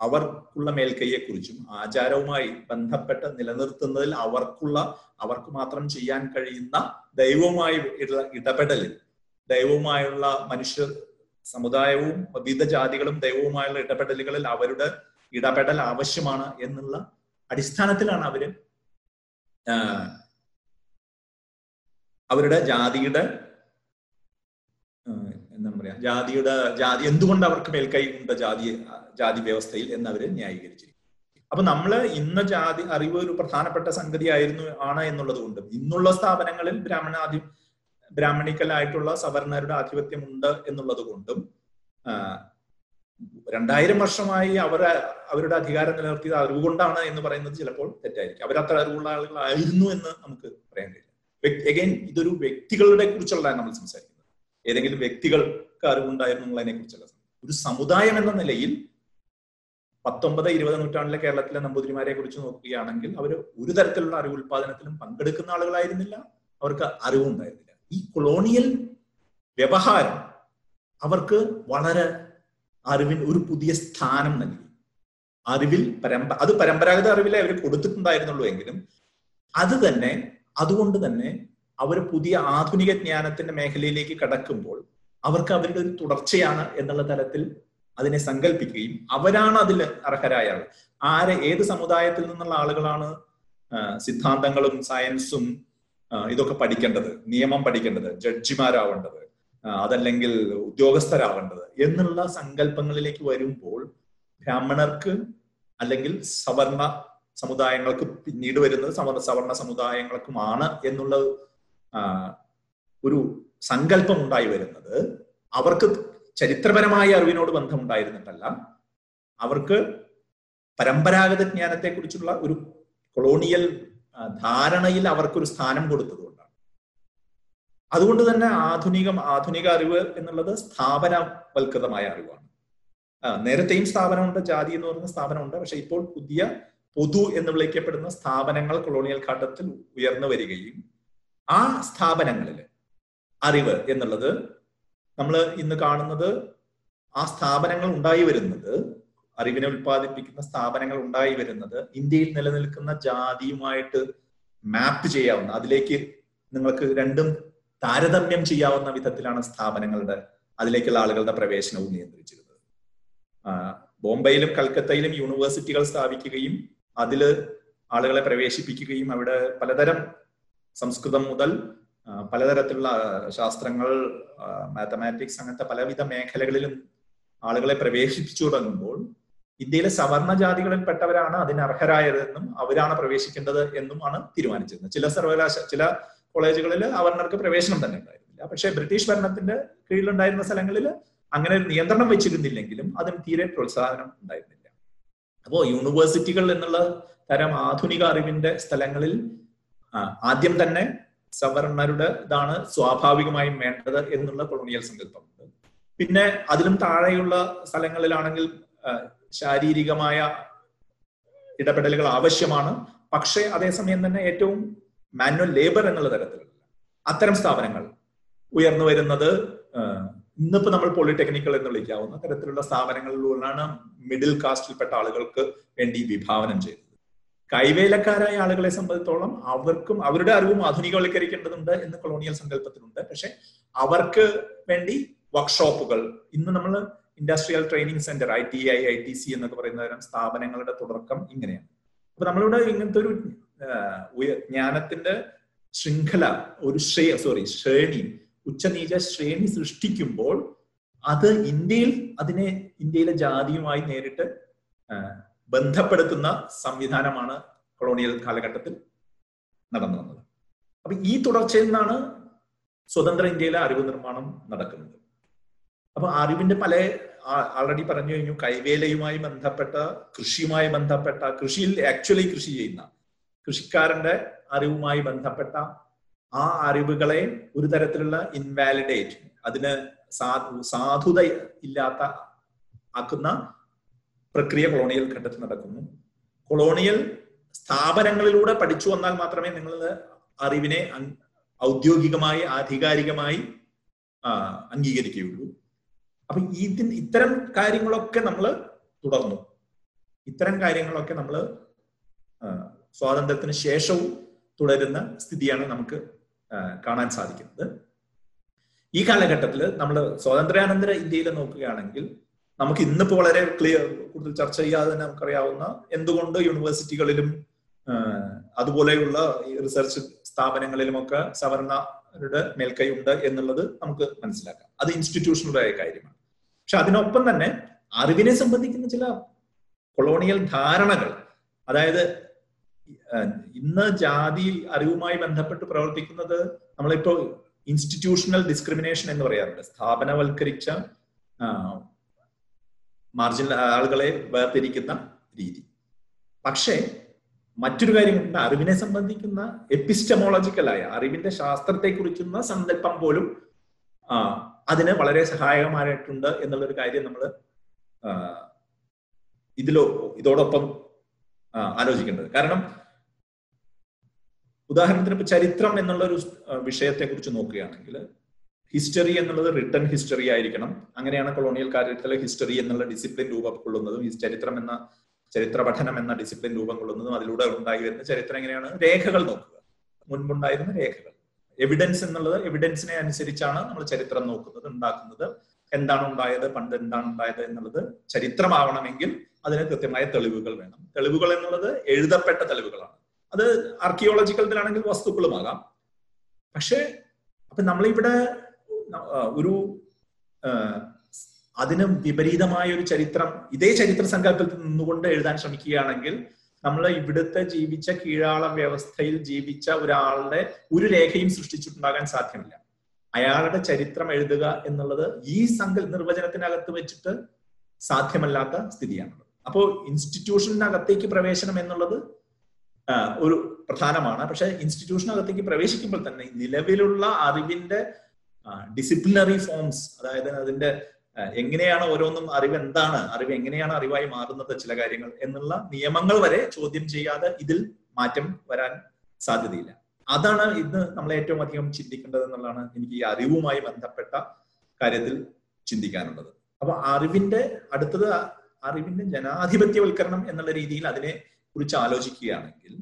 അവർക്കുള്ള മേൽക്കൈയെ കുറിച്ചും ആചാരവുമായി ബന്ധപ്പെട്ട് നിലനിർത്തുന്നതിൽ അവർക്കുള്ള അവർക്ക് മാത്രം ചെയ്യാൻ കഴിയുന്ന ദൈവവുമായി ഇടപെടലിൽ ദൈവവുമായുള്ള മനുഷ്യ സമുദായവും വിവിധ ജാതികളും ദൈവവുമായുള്ള ഇടപെടലുകളിൽ അവരുടെ ഇടപെടൽ ആവശ്യമാണ് എന്നുള്ള അടിസ്ഥാനത്തിലാണ് അവർ അവരുടെ ജാതിയുടെ എന്താണ് പറയാ ജാതിയുടെ ജാതി എന്തുകൊണ്ട് അവർക്ക് മേൽക്കൈ ഉണ്ട് ജാതി ജാതി വ്യവസ്ഥയിൽ എന്ന് അവർ ന്യായീകരിച്ചിരിക്കും അപ്പൊ നമ്മൾ ഇന്ന ജാതി അറിവ് ഒരു പ്രധാനപ്പെട്ട സംഗതി ആയിരുന്നു ആണ് എന്നുള്ളത് കൊണ്ട് ഇന്നുള്ള സ്ഥാപനങ്ങളിൽ ബ്രാഹ്മണാധി ബ്രാഹ്മണിക്കലായിട്ടുള്ള സവർണരുടെ ആധിപത്യം ഉണ്ട് എന്നുള്ളത് കൊണ്ടും രണ്ടായിരം വർഷമായി അവർ അവരുടെ അധികാരം നിലനിർത്തിയത് അറിവുകൊണ്ടാണ് എന്ന് പറയുന്നത് ചിലപ്പോൾ തെറ്റായിരിക്കും. അവരത്ര അറിവുള്ള ആളുകളായിരുന്നു എന്ന് നമുക്ക് പറയാൻ കഴിയില്ല. എഗൈൻ ഇതൊരു വ്യക്തികളുടെ കുറിച്ചുള്ള നമ്മൾ സംസാരിക്കുന്നത്. ഏതെങ്കിലും വ്യക്തികൾക്ക് അറിവുണ്ടായിരുന്നു എന്നുള്ളതിനെ കുറിച്ചുള്ള ഒരു സമുദായം എന്ന നിലയിൽ പത്തൊമ്പത് ഇരുപത് നൂറ്റാണ്ടിലെ കേരളത്തിലെ നമ്പൂതിരിമാരെ കുറിച്ച് നോക്കുകയാണെങ്കിൽ അവർ ഒരു തരത്തിലുള്ള അറിവ് ഉൽപാദനത്തിലും പങ്കെടുക്കുന്ന ആളുകളായിരുന്നില്ല. അവർക്ക് അറിവുണ്ടായിരുന്നില്ല. ഈ കൊളോണിയൽ വ്യവഹാരം അവർക്ക് വളരെ അറിവിന് ഒരു പുതിയ സ്ഥാനം നൽകി. അറിവിൽ പരമ്പ അത് പരമ്പരാഗത അറിവിലെ അവർ കൊടുത്തിട്ടുണ്ടായിരുന്നുള്ളൂ എങ്കിലും അത് തന്നെ അതുകൊണ്ട് തന്നെ അവർ പുതിയ ആധുനിക ജ്ഞാനത്തിന്റെ മേഖലയിലേക്ക് കടക്കുമ്പോൾ അവർക്ക് അവരുടെ ഒരു തുടർച്ചയാണ് എന്നുള്ള തരത്തിൽ അതിനെ സങ്കല്പിക്കുകയും അവരാണ് അതിൽ അർഹരായ ആൾ ആരെ ഏത് സമുദായത്തിൽ നിന്നുള്ള ആളുകളാണ് സിദ്ധാന്തങ്ങളും സയൻസും ഇതൊക്കെ പഠിക്കേണ്ടത്? നിയമം പഠിക്കേണ്ടത്? ജഡ്ജിമാരാവേണ്ടത് അതല്ലെങ്കിൽ ഉദ്യോഗസ്ഥരാകേണ്ടത് എന്നുള്ള സങ്കല്പങ്ങളിലേക്ക് വരുമ്പോൾ ബ്രാഹ്മണർക്ക് അല്ലെങ്കിൽ സവർണ സമുദായങ്ങൾക്ക് പിന്നീട് വരുന്നത് സവർണ സവർണ സമുദായങ്ങൾക്കുമാണ് എന്നുള്ള ഒരു സങ്കല്പം ഉണ്ടായി വരുന്നത്. അവർക്ക് ചരിത്രപരമായ അറിവിനോട് ബന്ധമുണ്ടായിരുന്നിട്ടല്ല. അവർക്ക് പരമ്പരാഗത ജ്ഞാനത്തെക്കുറിച്ചുള്ള ഒരു കൊളോണിയൽ ധാരണയിൽ അവർക്കൊരു സ്ഥാനം കൊടുത്തതുകൊണ്ടാണ് അതുകൊണ്ട് തന്നെ ആധുനികം ആധുനിക അറിവ് എന്നുള്ളത് സ്ഥാപനവൽകൃതമായ അറിവാണ്. നേരത്തെയും സ്ഥാപനമുണ്ട് ജാതി എന്ന് പറയുന്ന സ്ഥാപനമുണ്ട്. പക്ഷെ ഇപ്പോൾ പുതിയ പൊതു എന്ന് വിളിക്കപ്പെടുന്ന സ്ഥാപനങ്ങൾ കൊളോണിയൽ ഘട്ടത്തിൽ ഉയർന്നു വരികയും ആ സ്ഥാപനങ്ങളിൽ അറിവ് എന്നുള്ളത് നമ്മൾ ഇന്ന് കാണുന്നത് ആ സ്ഥാപനങ്ങൾ ഉണ്ടായി വരുന്നത് അറിവിനെ ഉൽപ്പാദിപ്പിക്കുന്ന സ്ഥാപനങ്ങൾ ഉണ്ടായി വരുന്നത് ഇന്ത്യയിൽ നിലനിൽക്കുന്ന ജാതിയുമായിട്ട് മാപ്പ് ചെയ്യാവുന്ന അതിലേക്ക് നിങ്ങൾക്ക് രണ്ടും താരതമ്യം ചെയ്യാവുന്ന വിധത്തിലാണ് സ്ഥാപനങ്ങളുടെ അതിലേക്കുള്ള ആളുകളുടെ പ്രവേശനവും നിയന്ത്രിച്ചിരുന്നത്. ബോംബെയിലും കൽക്കത്തയിലും യൂണിവേഴ്സിറ്റികൾ സ്ഥാപിക്കുകയും അതിൽ ആളുകളെ പ്രവേശിപ്പിക്കുകയും അവിടെ പലതരം സംസ്കൃതം മുതൽ പലതരത്തിലുള്ള ശാസ്ത്രങ്ങൾ മാത്തമാറ്റിക്സ് അങ്ങനത്തെ പലവിധ മേഖലകളിലും ആളുകളെ പ്രവേശിപ്പിച്ചു തുടങ്ങുമ്പോൾ ഇന്ത്യയിലെ സവർണ ജാതികളിൽപ്പെട്ടവരാണ് അതിന് അർഹരായതെന്നും അവരാണ് പ്രവേശിക്കേണ്ടത് എന്നുമാണ് തീരുമാനിച്ചിരുന്നത്. ചില സർവകലാശ ചില കോളേജുകളിൽ അവർണർക്ക് പ്രവേശനം തന്നെ ഉണ്ടായിരുന്നില്ല. പക്ഷേ ബ്രിട്ടീഷ് ഭരണത്തിന്റെ കീഴിലുണ്ടായിരുന്ന സ്ഥലങ്ങളിൽ അങ്ങനെ ഒരു നിയന്ത്രണം വെച്ചിരുന്നില്ലെങ്കിലും അതിന് തീരെ പ്രോത്സാഹനം ഉണ്ടായിരുന്നില്ല. അപ്പോ യൂണിവേഴ്സിറ്റികൾ എന്നുള്ള തരം ആധുനിക അറിവിന്റെ സ്ഥലങ്ങളിൽ ആദ്യം തന്നെ സവർണരുടെ ഇതാണ് സ്വാഭാവികമായും വേണ്ടത് എന്നുള്ള കൊളോണിയൽ സങ്കല്പമുണ്ട്. പിന്നെ അതിലും താഴെയുള്ള സ്ഥലങ്ങളിലാണെങ്കിൽ ശാരീരികമായ ഇടപെടലുകൾ ആവശ്യമാണ്. പക്ഷേ അതേസമയം തന്നെ ഏറ്റവും മാനുവൽ ലേബർ എന്നുള്ള തരത്തിലുള്ള അത്തരം സ്ഥാപനങ്ങൾ ഉയർന്നു വരുന്നത് ഇന്നിപ്പോ നമ്മൾ പോളിടെക്നിക്കൽ എന്ന് വിളിക്കാവുന്ന തരത്തിലുള്ള സ്ഥാപനങ്ങളിലൂടെയാണ് മിഡിൽ കാസ്റ്റിൽപ്പെട്ട ആളുകൾക്ക് വേണ്ടി വിഭാവനം ചെയ്തത്. കൈവേലക്കാരായ ആളുകളെ സംബന്ധിച്ചോളം അവർക്കും അവരുടെ അറിവും ആധുനികവൽക്കരിക്കേണ്ടതുണ്ട് എന്ന് കൊളോണിയൽ സങ്കല്പത്തിലുണ്ട്. പക്ഷെ അവർക്ക് വേണ്ടി വർക്ക്ഷോപ്പുകൾ ഇന്ന് നമ്മൾ industrial training centre I T I I T C എന്നൊക്കെ പറയുന്ന തരം സ്ഥാപനങ്ങളുടെ തുടക്കം ഇങ്ങനെയാണ്. അപ്പൊ നമ്മളിവിടെ ഇങ്ങനത്തെ ഒരു ജ്ഞാനത്തിന്റെ ശൃംഖല ഒരു ശ്രേ സോറി ശ്രേണി ഉച്ചനീച ശ്രേണി സൃഷ്ടിക്കുമ്പോൾ അത് ഇന്ത്യയിൽ അതിനെ ഇന്ത്യയിലെ ജാതിയുമായി നേരിട്ട് ബന്ധപ്പെടുത്തുന്ന സംവിധാനമാണ് കൊളോണിയൽ കാലഘട്ടത്തിൽ നടന്നു വന്നത്. അപ്പൊ ഈ തുടർച്ചയിൽ നിന്നാണ് സ്വതന്ത്ര ഇന്ത്യയിലെ അറിവ് നിർമ്മാണം നടക്കുന്നത്. അപ്പൊ അറിവിന്റെ പല ആൾറെഡി പറഞ്ഞു കഴിഞ്ഞു കൈവേലയുമായി ബന്ധപ്പെട്ട കൃഷിയുമായി ബന്ധപ്പെട്ട കൃഷിയിൽ ആക്ച്വലി കൃഷി ചെയ്യുന്ന കൃഷിക്കാരന്റെ അറിവുമായി ബന്ധപ്പെട്ട ആ അറിവുകളെ ഒരു തരത്തിലുള്ള ഇൻവാലിഡേറ്റ് അതിന് സാധു സാധുത ഇല്ലാത്ത ആക്കുന്ന പ്രക്രിയ കൊളോണിയൽ ഘട്ടത്തിൽ നടക്കുന്നു. കൊളോണിയൽ സ്ഥാപനങ്ങളിലൂടെ പഠിച്ചു വന്നാൽ മാത്രമേ നിങ്ങൾ അറിവിനെ ഔദ്യോഗികമായി ആധികാരികമായി അംഗീകരിക്കുകയുള്ളൂ. അപ്പൊ ഇതിന് ഇത്തരം കാര്യങ്ങളൊക്കെ നമ്മൾ തുടർന്നു. ഇത്തരം കാര്യങ്ങളൊക്കെ നമ്മൾ സ്വാതന്ത്ര്യത്തിന് ശേഷവും തുടരുന്ന സ്ഥിതിയാണ് നമുക്ക് കാണാൻ സാധിക്കുന്നത്. ഈ കാലഘട്ടത്തിൽ നമ്മൾ സ്വാതന്ത്ര്യാനന്തര ഇന്ത്യയിൽ നോക്കുകയാണെങ്കിൽ നമുക്ക് ഇന്നിപ്പോ വളരെ ക്ലിയർ കൂടുതൽ ചർച്ച ചെയ്യാതെ തന്നെ നമുക്കറിയാവുന്ന എന്തുകൊണ്ട് യൂണിവേഴ്സിറ്റികളിലും അതുപോലെയുള്ള റിസർച്ച് സ്ഥാപനങ്ങളിലുമൊക്കെ സവർണരുടെ മേൽക്കൈ ഉണ്ട് എന്നുള്ളത് നമുക്ക് മനസ്സിലാക്കാം. അത് ഇൻസ്റ്റിറ്റ്യൂഷണലായ കാര്യമാണ്. പക്ഷെ അതിനൊപ്പം തന്നെ അറിവിനെ സംബന്ധിക്കുന്ന ചില കൊളോണിയൽ ധാരണകൾ അതായത് ഇന്ന് ജാതി അറിവുമായി ബന്ധപ്പെട്ട് പ്രവർത്തിക്കുന്നത് നമ്മളിപ്പോ ഇൻസ്റ്റിറ്റ്യൂഷണൽ ഡിസ്ക്രിമിനേഷൻ എന്ന് പറയാറുണ്ട്. സ്ഥാപനവൽക്കരിച്ച മാർജിനൽ ആളുകളെ വേർതിരിക്കുന്ന രീതി. പക്ഷേ മറ്റൊരു കാര്യമുണ്ട്. അറിവിനെ സംബന്ധിക്കുന്ന എപ്പിസ്റ്റമോളജിക്കലായ അറിവിന്റെ ശാസ്ത്രത്തെ കുറിക്കുന്ന സങ്കല്പം പോലും അതിന് വളരെ സഹായകമായിട്ടുണ്ട് എന്നുള്ളൊരു കാര്യം നമ്മൾ ഇതിലോ ഇതോടൊപ്പം ആലോചിക്കേണ്ടത്. കാരണം ഉദാഹരണത്തിന് ഇപ്പൊ ചരിത്രം എന്നുള്ള ഒരു വിഷയത്തെ കുറിച്ച് നോക്കുകയാണെങ്കിൽ ഹിസ്റ്ററി എന്നുള്ളത് റിട്ടേൺ ഹിസ്റ്ററി ആയിരിക്കണം. അങ്ങനെയാണ് കൊളോണിയൽ കാലഘട്ടത്തിലെ ഹിസ്റ്ററി എന്നുള്ള ഡിസിപ്ലിൻ രൂപം കൊള്ളുന്നതും ചരിത്രം എന്ന ചരിത്ര പഠനം എന്ന ഡിസിപ്ലിൻ രൂപം കൊള്ളുന്നതും അതിലൂടെ ഉണ്ടായി വരുന്ന ചരിത്രം എങ്ങനെയാണ്? രേഖകൾ നോക്കുക. മുൻപുണ്ടായിരുന്ന രേഖകൾ. എവിഡൻസ് എന്നുള്ളത് എവിഡൻസിനെ അനുസരിച്ചാണ് നമ്മൾ ചരിത്രം നോക്കുന്നത് ഉണ്ടാക്കുന്നത്. എന്താണ് ഉണ്ടായത് പണ്ട് എന്താണ് ഉണ്ടായത് എന്നുള്ളത് ചരിത്രമാവണമെങ്കിൽ അതിന് കൃത്യമായ തെളിവുകൾ വേണം. തെളിവുകൾ എന്നുള്ളത് എഴുതപ്പെട്ട തെളിവുകളാണ്. അത് ആർക്കിയോളജിക്കൽ വസ്തുക്കളുമാകാം. പക്ഷേ അപ്പൊ നമ്മളിവിടെ ഒരു അതിന് വിപരീതമായ ഒരു ചരിത്രം ഇതേ ചരിത്ര സങ്കല്പത്തിൽ നിന്നുകൊണ്ട് എഴുതാൻ ശ്രമിക്കുകയാണെങ്കിൽ നമ്മൾ ഇവിടുത്തെ ജീവിച്ച കീഴാള വ്യവസ്ഥയിൽ ജീവിച്ച ഒരാളുടെ ഒരു രേഖയും സൃഷ്ടിച്ചിട്ടുണ്ടാകാൻ സാധ്യമല്ല. അയാളുടെ ചരിത്രം എഴുതുക എന്നുള്ളത് ഈ സങ്കൽ നിർവചനത്തിനകത്ത് വെച്ചിട്ട് സാധ്യമല്ലാത്ത സ്ഥിതിയാണ് അപ്പോ ഇൻസ്റ്റിറ്റ്യൂഷനകത്തേക്ക് പ്രവേശനം എന്നുള്ളത് ഒരു പ്രധാനമാണ്. പക്ഷെ ഇൻസ്റ്റിറ്റ്യൂഷനകത്തേക്ക് പ്രവേശിക്കുമ്പോൾ തന്നെ നിലവിലുള്ള അറിവിന്റെ ഡിസിപ്ലിനറി ഫോംസ് അതായത് അതിന്റെ എങ്ങനെയാണ് ഓരോന്നും അറിവ് എന്താണ് അറിവ് എങ്ങനെയാണ് അറിവായി മാറുന്നത് ചില കാര്യങ്ങൾ എന്നുള്ള നിയമങ്ങൾ വരെ ചോദ്യം ചെയ്യാതെ ഇതിൽ മാറ്റം വരാൻ സാധ്യതയില്ല. അതാണ് ഇന്ന് നമ്മൾ ഏറ്റവും അധികം ചിന്തിക്കേണ്ടത് എന്നുള്ളതാണ് എനിക്ക് ഈ അറിവുമായി ബന്ധപ്പെട്ട കാര്യത്തിൽ ചിന്തിക്കാനുള്ളത്. അപ്പൊ അറിവിന്റെ അടുത്തത് അറിവിന്റെ ജനാധിപത്യവൽക്കരണം എന്നുള്ള രീതിയിൽ അതിനെ കുറിച്ച് ആലോചിക്കുകയാണെങ്കിൽ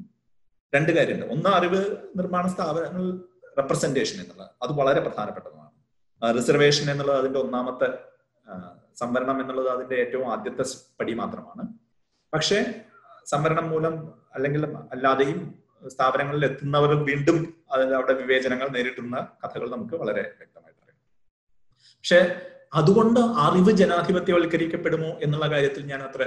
രണ്ട് കാര്യമുണ്ട്. ഒന്ന് അറിവ് നിർമ്മാണ സ്ഥാപനങ്ങൾ റെപ്രസെന്റേഷൻ എന്നുള്ളത്. അത് വളരെ പ്രധാനപ്പെട്ടതാണ്. റിസർവേഷൻ എന്നുള്ളത് അതിന്റെ ഒന്നാമത്തെ സംവരണം എന്നുള്ളത് അതിന്റെ ഏറ്റവും ആദ്യത്തെ പടി മാത്രമാണ്. പക്ഷേ സംവരണം മൂലം അല്ലെങ്കിൽ അല്ലാതെയും സ്ഥാപനങ്ങളിൽ എത്തുന്നവർ വീണ്ടും അവിടെ വിവേചനങ്ങൾ നേരിടുന്ന കഥകൾ നമുക്ക് വളരെ വ്യക്തമായിട്ട് അറിയാം പക്ഷെ അതുകൊണ്ട് അറിവ് ജനാധിപത്യവൽക്കരിക്കപ്പെടുമോ എന്നുള്ള കാര്യത്തിൽ ഞാൻ അത്ര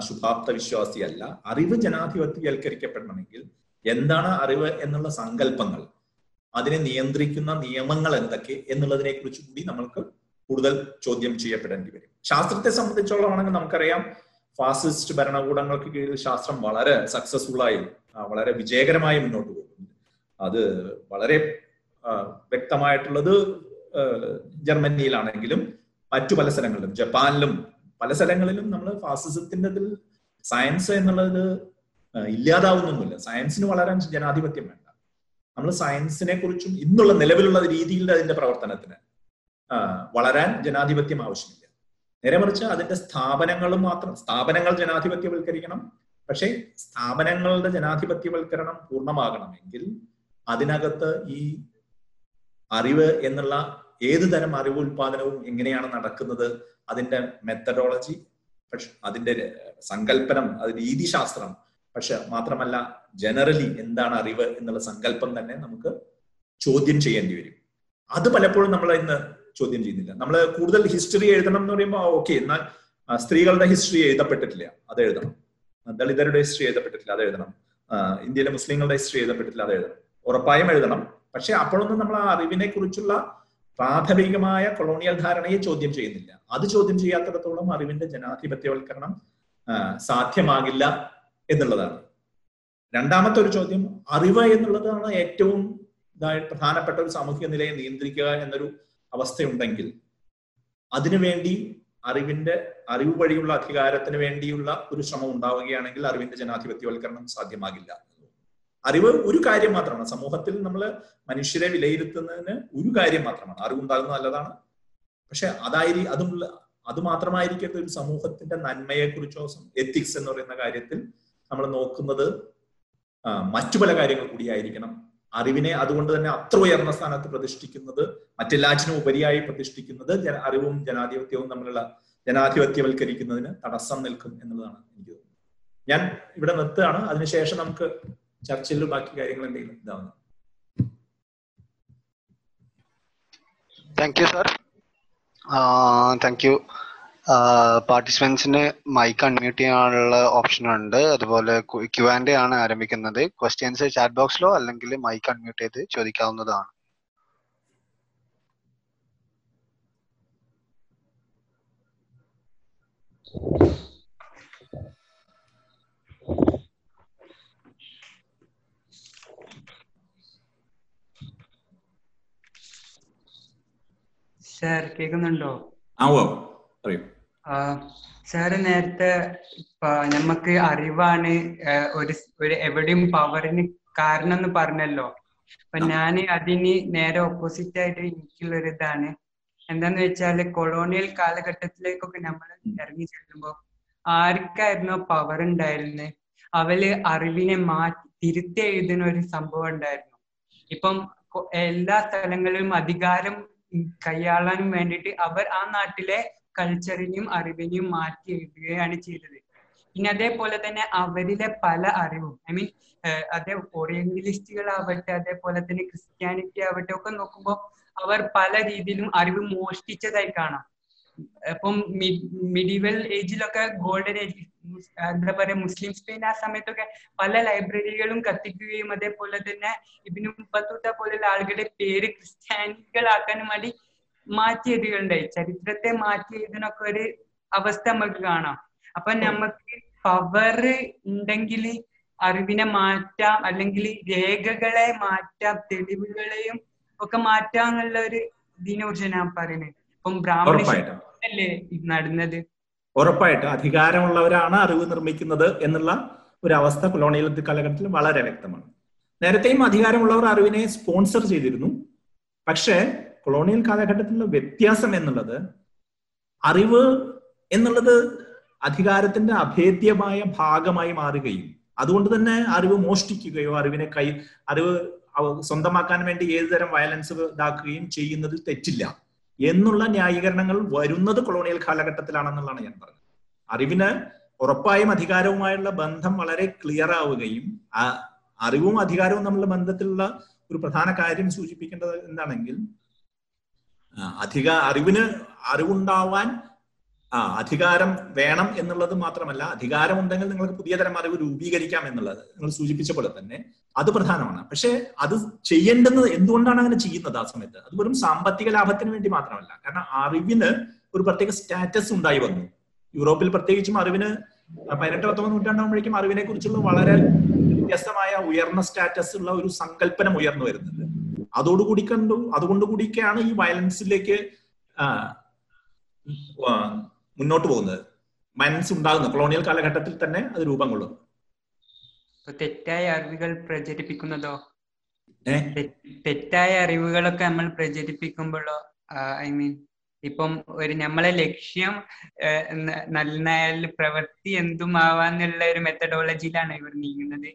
ശുഭാപ്ത വിശ്വാസിയല്ല അറിവ് ജനാധിപത്യവൽക്കരിക്കപ്പെടണമെങ്കിൽ എന്താണ് അറിവ് എന്നുള്ള സങ്കല്പങ്ങൾ അതിനെ നിയന്ത്രിക്കുന്ന നിയമങ്ങൾ എന്തൊക്കെ എന്നുള്ളതിനെ കുറിച്ച് കൂടി നമ്മൾക്ക് കൂടുതൽ ചോദ്യം ചെയ്യപ്പെടേണ്ടി വരും. ശാസ്ത്രത്തെ സംബന്ധിച്ചോളമാണെങ്കിൽ നമുക്കറിയാം ഫാസിസ്റ്റ് ഭരണകൂടങ്ങൾക്ക് കീഴിൽ ശാസ്ത്രം വളരെ സക്സസ്ഫുൾ ആയി വളരെ വിജയകരമായി മുന്നോട്ട് പോകുന്നു അത് വളരെ വ്യക്തമായിട്ടുള്ളത് ജർമ്മനിയിലാണെങ്കിലും മറ്റു പല സ്ഥലങ്ങളിലും ജപ്പാനിലും പല സ്ഥലങ്ങളിലും നമ്മൾ ഫാസിസത്തിന്റെ സയൻസ് എന്നുള്ളത് ഇല്ലാതാവുന്നൊന്നുമില്ല. സയൻസിന് വളരാൻ ജനാധിപത്യം വേണ്ട. നമ്മൾ സയൻസിനെ കുറിച്ചും ഇന്നുള്ള നിലവിലുള്ള രീതിയിൽ അതിന്റെ പ്രവർത്തനത്തിന് വളരാൻ ജനാധിപത്യം ആവശ്യമില്ല. നേരെ മറിച്ച് അതിന്റെ സ്ഥാപനങ്ങളും മാത്രം സ്ഥാപനങ്ങൾ ജനാധിപത്യവൽക്കരിക്കണം പക്ഷേ സ്ഥാപനങ്ങളുടെ ജനാധിപത്യവൽക്കരണം പൂർണമാകണമെങ്കിൽ അതിനകത്ത് ഈ അറിവ് എന്നുള്ള ഏത് തരം അറിവ് ഉൽപാദനവും എങ്ങനെയാണ് നടക്കുന്നത് അതിന്റെ മെത്തഡോളജി പക്ഷെ അതിന്റെ സങ്കല്പനം അത് രീതിശാസ്ത്രം പക്ഷെ മാത്രമല്ല ജനറലി എന്താണ് അറിവ് എന്നുള്ള സങ്കല്പം തന്നെ നമുക്ക് ചോദ്യം ചെയ്യേണ്ടി വരും. അത് പലപ്പോഴും നമ്മൾ ഇന്ന് ചോദ്യം ചെയ്യുന്നില്ല. നമ്മൾ കൂടുതൽ ഹിസ്റ്ററി എഴുതണം എന്ന് പറയുമ്പോൾ ഓക്കെ എന്നാൽ സ്ത്രീകളുടെ ഹിസ്റ്ററി എഴുതപ്പെട്ടിട്ടില്ല അത് എഴുതണം. ദളിതരുടെ ഹിസ്റ്ററി എഴുതപ്പെട്ടിട്ടില്ല അത് എഴുതണം. ഇന്ത്യയിലെ മുസ്ലിങ്ങളുടെ ഹിസ്റ്ററി എഴുതപ്പെട്ടിട്ടില്ല അത് എഴുതണം. ഉറപ്പായും എഴുതണം. പക്ഷെ അപ്പോഴൊന്നും നമ്മൾ ആ അറിവിനെ കുറിച്ചുള്ള പ്രാഥമികമായ കൊളോണിയൽ ധാരണയെ ചോദ്യം ചെയ്യുന്നില്ല. അത് ചോദ്യം ചെയ്യാത്തിടത്തോളം അറിവിന്റെ ജനാധിപത്യവൽക്കരണം സാധ്യമാകില്ല എന്നുള്ളതാണ്. രണ്ടാമത്തെ ഒരു ചോദ്യം അറിവ് എന്നുള്ളതാണ് ഏറ്റവും പ്രധാനപ്പെട്ട ഒരു സാമൂഹിക നിലയെ നിയന്ത്രിക്കുക എന്നൊരു അവസ്ഥയുണ്ടെങ്കിൽ അതിനുവേണ്ടി അറിവിന്റെ അറിവ് വഴിയുള്ള അധികാരത്തിന് വേണ്ടിയുള്ള ഒരു ശ്രമം ഉണ്ടാവുകയാണെങ്കിൽ അറിവിന്റെ ജനാധിപത്യവൽക്കരണം സാധ്യമാകില്ല. അറിവ് ഒരു കാര്യം മാത്രമാണ്. സമൂഹത്തിൽ നമ്മൾ മനുഷ്യരെ വിലയിരുത്തുന്നതിന് ഒരു കാര്യം മാത്രമാണ്. അറിവുണ്ടാകുന്നത് നല്ലതാണ്. പക്ഷെ അതായി അതും അത് മാത്രമായിരിക്കരുത് ഒരു സമൂഹത്തിന്റെ നന്മയെ കുറിച്ചോ എത്തിക്സ് എന്ന് പറയുന്ന കാര്യത്തിൽ നമ്മൾ നോക്കുന്നത് മറ്റു പല കാര്യങ്ങൾ കൂടിയായിരിക്കണം. അറിവിനെ അതുകൊണ്ട് തന്നെ അത്ര ഉയർന്ന സ്ഥാനത്ത് പ്രതിഷ്ഠിക്കുന്നത് മറ്റെല്ലാറ്റിനും ഉപരിയായി പ്രതിഷ്ഠിക്കുന്നത് അറിവും ജനാധിപത്യവും തമ്മിലുള്ള ജനാധിപത്യവൽക്കരിക്കുന്നതിന് തടസ്സം നിൽക്കും എന്നുള്ളതാണ് എനിക്ക് തോന്നുന്നത്. ഞാൻ ഇവിടെ നിർത്തുകയാണ്. അതിനുശേഷം നമുക്ക് ചർച്ചയിൽ ബാക്കി കാര്യങ്ങൾ എന്തെങ്കിലും ഇതാവുന്നു. Thank you sir thank you പാർട്ടിസിപ്പൻസിന് mic unmute ചെയ്യാനുള്ള ഓപ്ഷൻ ഉണ്ട്. അതുപോലെ ക്യു ആൻഡ് ആണ് ആരംഭിക്കുന്നത്. ക്വസ്റ്റ്യൻസ് ചാറ്റ് ബോക്സിലോ അല്ലെങ്കിൽ മൈക്ക് അൺമ്യൂട്ട് ചെയ്ത് ചോദിക്കാവുന്നതാണ്. സാർ കേൾക്കുന്നുണ്ടോ? ആ ഓ പറയൂ. സാറ് നേരത്തെ നമുക്ക് അറിവാണ് ഒരു ഒരു എവിടെയും പവറിന് കാരണം എന്ന് പറഞ്ഞല്ലോ അപ്പൊ ഞാൻ അതിന് നേരെ ഓപ്പോസിറ്റ് ആയിട്ട് എനിക്കുള്ള ഒരു ഇതാണ് എന്താന്ന് വെച്ചാൽ കൊളോണിയൽ കാലഘട്ടത്തിലേക്കൊക്കെ നമ്മൾ ഇറങ്ങി ചെല്ലുമ്പോ ആർക്കായിരുന്നു പവർ ഉണ്ടായിരുന്നത് അവർ അറിവിനെ മാറ്റി തിരുത്തി എഴുതുന്ന ഒരു സംഭവം ഉണ്ടായിരുന്നു. ഇപ്പം എല്ലാ സ്ഥലങ്ങളിലും അധികാരം കൈയാളാനും വേണ്ടിയിട്ട് അവർ ആ നാട്ടിലെ കൾച്ചറിനെയും അറിവിനെയും മാറ്റി എഴുതുകയാണ് ചെയ്തത്. പിന്നെ അതേപോലെ തന്നെ അവരിലെ പല അറിവും ഐ മീൻ അതേ ഓറിയന്റലിസ്റ്റുകളാവട്ടെ അതേപോലെ തന്നെ ക്രിസ്ത്യാനിറ്റി ആവട്ടെ ഒക്കെ നോക്കുമ്പോൾ അവർ പല രീതിയിലും അറിവ് മോഷ്ടിച്ചതായി കാണാം. ഇപ്പം മിഡിവൽ ഏജിലൊക്കെ ഗോൾഡൻ ഏജ് എന്താ പറയാ മുസ്ലിം സ്പെയിൻ ആ സമയത്തൊക്കെ പല ലൈബ്രറികളും കത്തിക്കുകയും അതേപോലെ തന്നെ ഇബിനു മുപ്പത്തൂത്ത പോലുള്ള ആളുകളുടെ പേര് ക്രിസ്ത്യാനികളാക്കാനും വേണ്ടി മാറ്റി എഴുതുകയുണ്ടായി ചരിത്രത്തെ മാറ്റി എഴുതുന്നൊക്കെ ഒരു അവസ്ഥ നമുക്ക് കാണാം. അപ്പൊ നമുക്ക് പവർ ഉണ്ടെങ്കിൽ അറിവിനെ മാറ്റാം അല്ലെങ്കിൽ രേഖകളെ മാറ്റാം തെളിവുകളെയും ഒക്കെ മാറ്റാം എന്നുള്ള ഒരു ഇതിനെ കുറിച്ച് ഞാൻ പറയുന്നത്. ഇപ്പം ബ്രാഹ്മണ അല്ലേ നടന്നത്? ഉറപ്പായിട്ട്. അധികാരമുള്ളവരാണ് അറിവ് നിർമ്മിക്കുന്നത് എന്നുള്ള ഒരു അവസ്ഥ കൊളോണിയൽ കാലഘട്ടത്തിൽ വളരെ വ്യക്തമാണ്. നേരത്തെയും അധികാരമുള്ളവർ അറിവിനെ സ്പോൺസർ ചെയ്തിരുന്നു. പക്ഷേ കൊളോണിയൽ കാലഘട്ടത്തിലുള്ള വ്യത്യാസം എന്നുള്ളത് അറിവ് എന്നുള്ളത് അധികാരത്തിന്റെ അഭേദ്യമായ ഭാഗമായി മാറുകയും അതുകൊണ്ട് തന്നെ അറിവ് മോഷ്ടിക്കുകയോ അറിവിനെ കൈ അറിവ് സ്വന്തമാക്കാൻ വേണ്ടി ഏതുതരം വയലൻസ് ഇതാക്കുകയും ചെയ്യുന്നതിൽ തെറ്റില്ല. എന്നുള്ള ന്യായീകരണങ്ങൾ വരുന്നത് കൊളോണിയൽ കാലഘട്ടത്തിലാണെന്നുള്ളതാണ് ഞാൻ പറഞ്ഞത്. അറിവിന് ഉറപ്പായും അധികാരവുമായുള്ള ബന്ധം വളരെ ക്ലിയർ ആവുകയും അറിവും അധികാരവും തമ്മിലുള്ള ബന്ധത്തിലുള്ള ഒരു പ്രധാന കാര്യം സൂചിപ്പിക്കേണ്ടത് എന്താണെങ്കിൽ അധിക അറിവിന് അറിവുണ്ടാവാൻ ആ അധികാരം വേണം എന്നുള്ളത് മാത്രമല്ല അധികാരം ഉണ്ടെങ്കിൽ നിങ്ങൾക്ക് പുതിയ തരം അറിവ് രൂപീകരിക്കാം എന്നുള്ളത് നിങ്ങൾ സൂചിപ്പിച്ച പോലെ തന്നെ അത് പ്രധാനമാണ്. പക്ഷെ അത് ചെയ്യേണ്ടുന്നത് എന്തുകൊണ്ടാണ് അങ്ങനെ ചെയ്യുന്നത് ആ സമയത്ത്? അത് വെറും സാമ്പത്തിക ലാഭത്തിന് വേണ്ടി മാത്രമല്ല. കാരണം അറിവിന് ഒരു പ്രത്യേക സ്റ്റാറ്റസ് ഉണ്ടായി വന്നു. യൂറോപ്പിൽ പ്രത്യേകിച്ചും അറിവിന് പതിനെട്ട് പത്തൊമ്പത് നൂറ്റാണ്ടാകുമ്പോഴേക്കും അറിവിനെ കുറിച്ചുള്ള വളരെ വ്യത്യസ്തമായ ഉയർന്ന സ്റ്റാറ്റസ് ഉള്ള ഒരു സങ്കല്പനം ഉയർന്നു വരുന്നത്. അതോടുകൂടി കണ്ടു അതുകൊണ്ട് കൂടിയൊക്കെയാണ് ഈ വയലൻസിലേക്ക് മുന്നോട്ട് പോകുന്നത്. വയലൻസ് ഉണ്ടാകുന്ന. കൊളോണിയൽ കാലഘട്ടത്തിൽ തന്നെ അത് രൂപം കൊള്ളുന്നു. തെറ്റായ അറിവുകൾ പ്രചരിപ്പിക്കുന്നതോ? തെറ്റായ അറിവുകളൊക്കെ നമ്മൾ പ്രചരിപ്പിക്കുമ്പോഴോ? ഐ മീൻ ഇപ്പം ഒരു നമ്മളെ ലക്ഷ്യം നന്നായാൽ പ്രവൃത്തി എന്തും ആവാന്നുള്ള ഒരു മെത്തഡോളജിയിലാണ് ഇവർ നീങ്ങുന്നത്.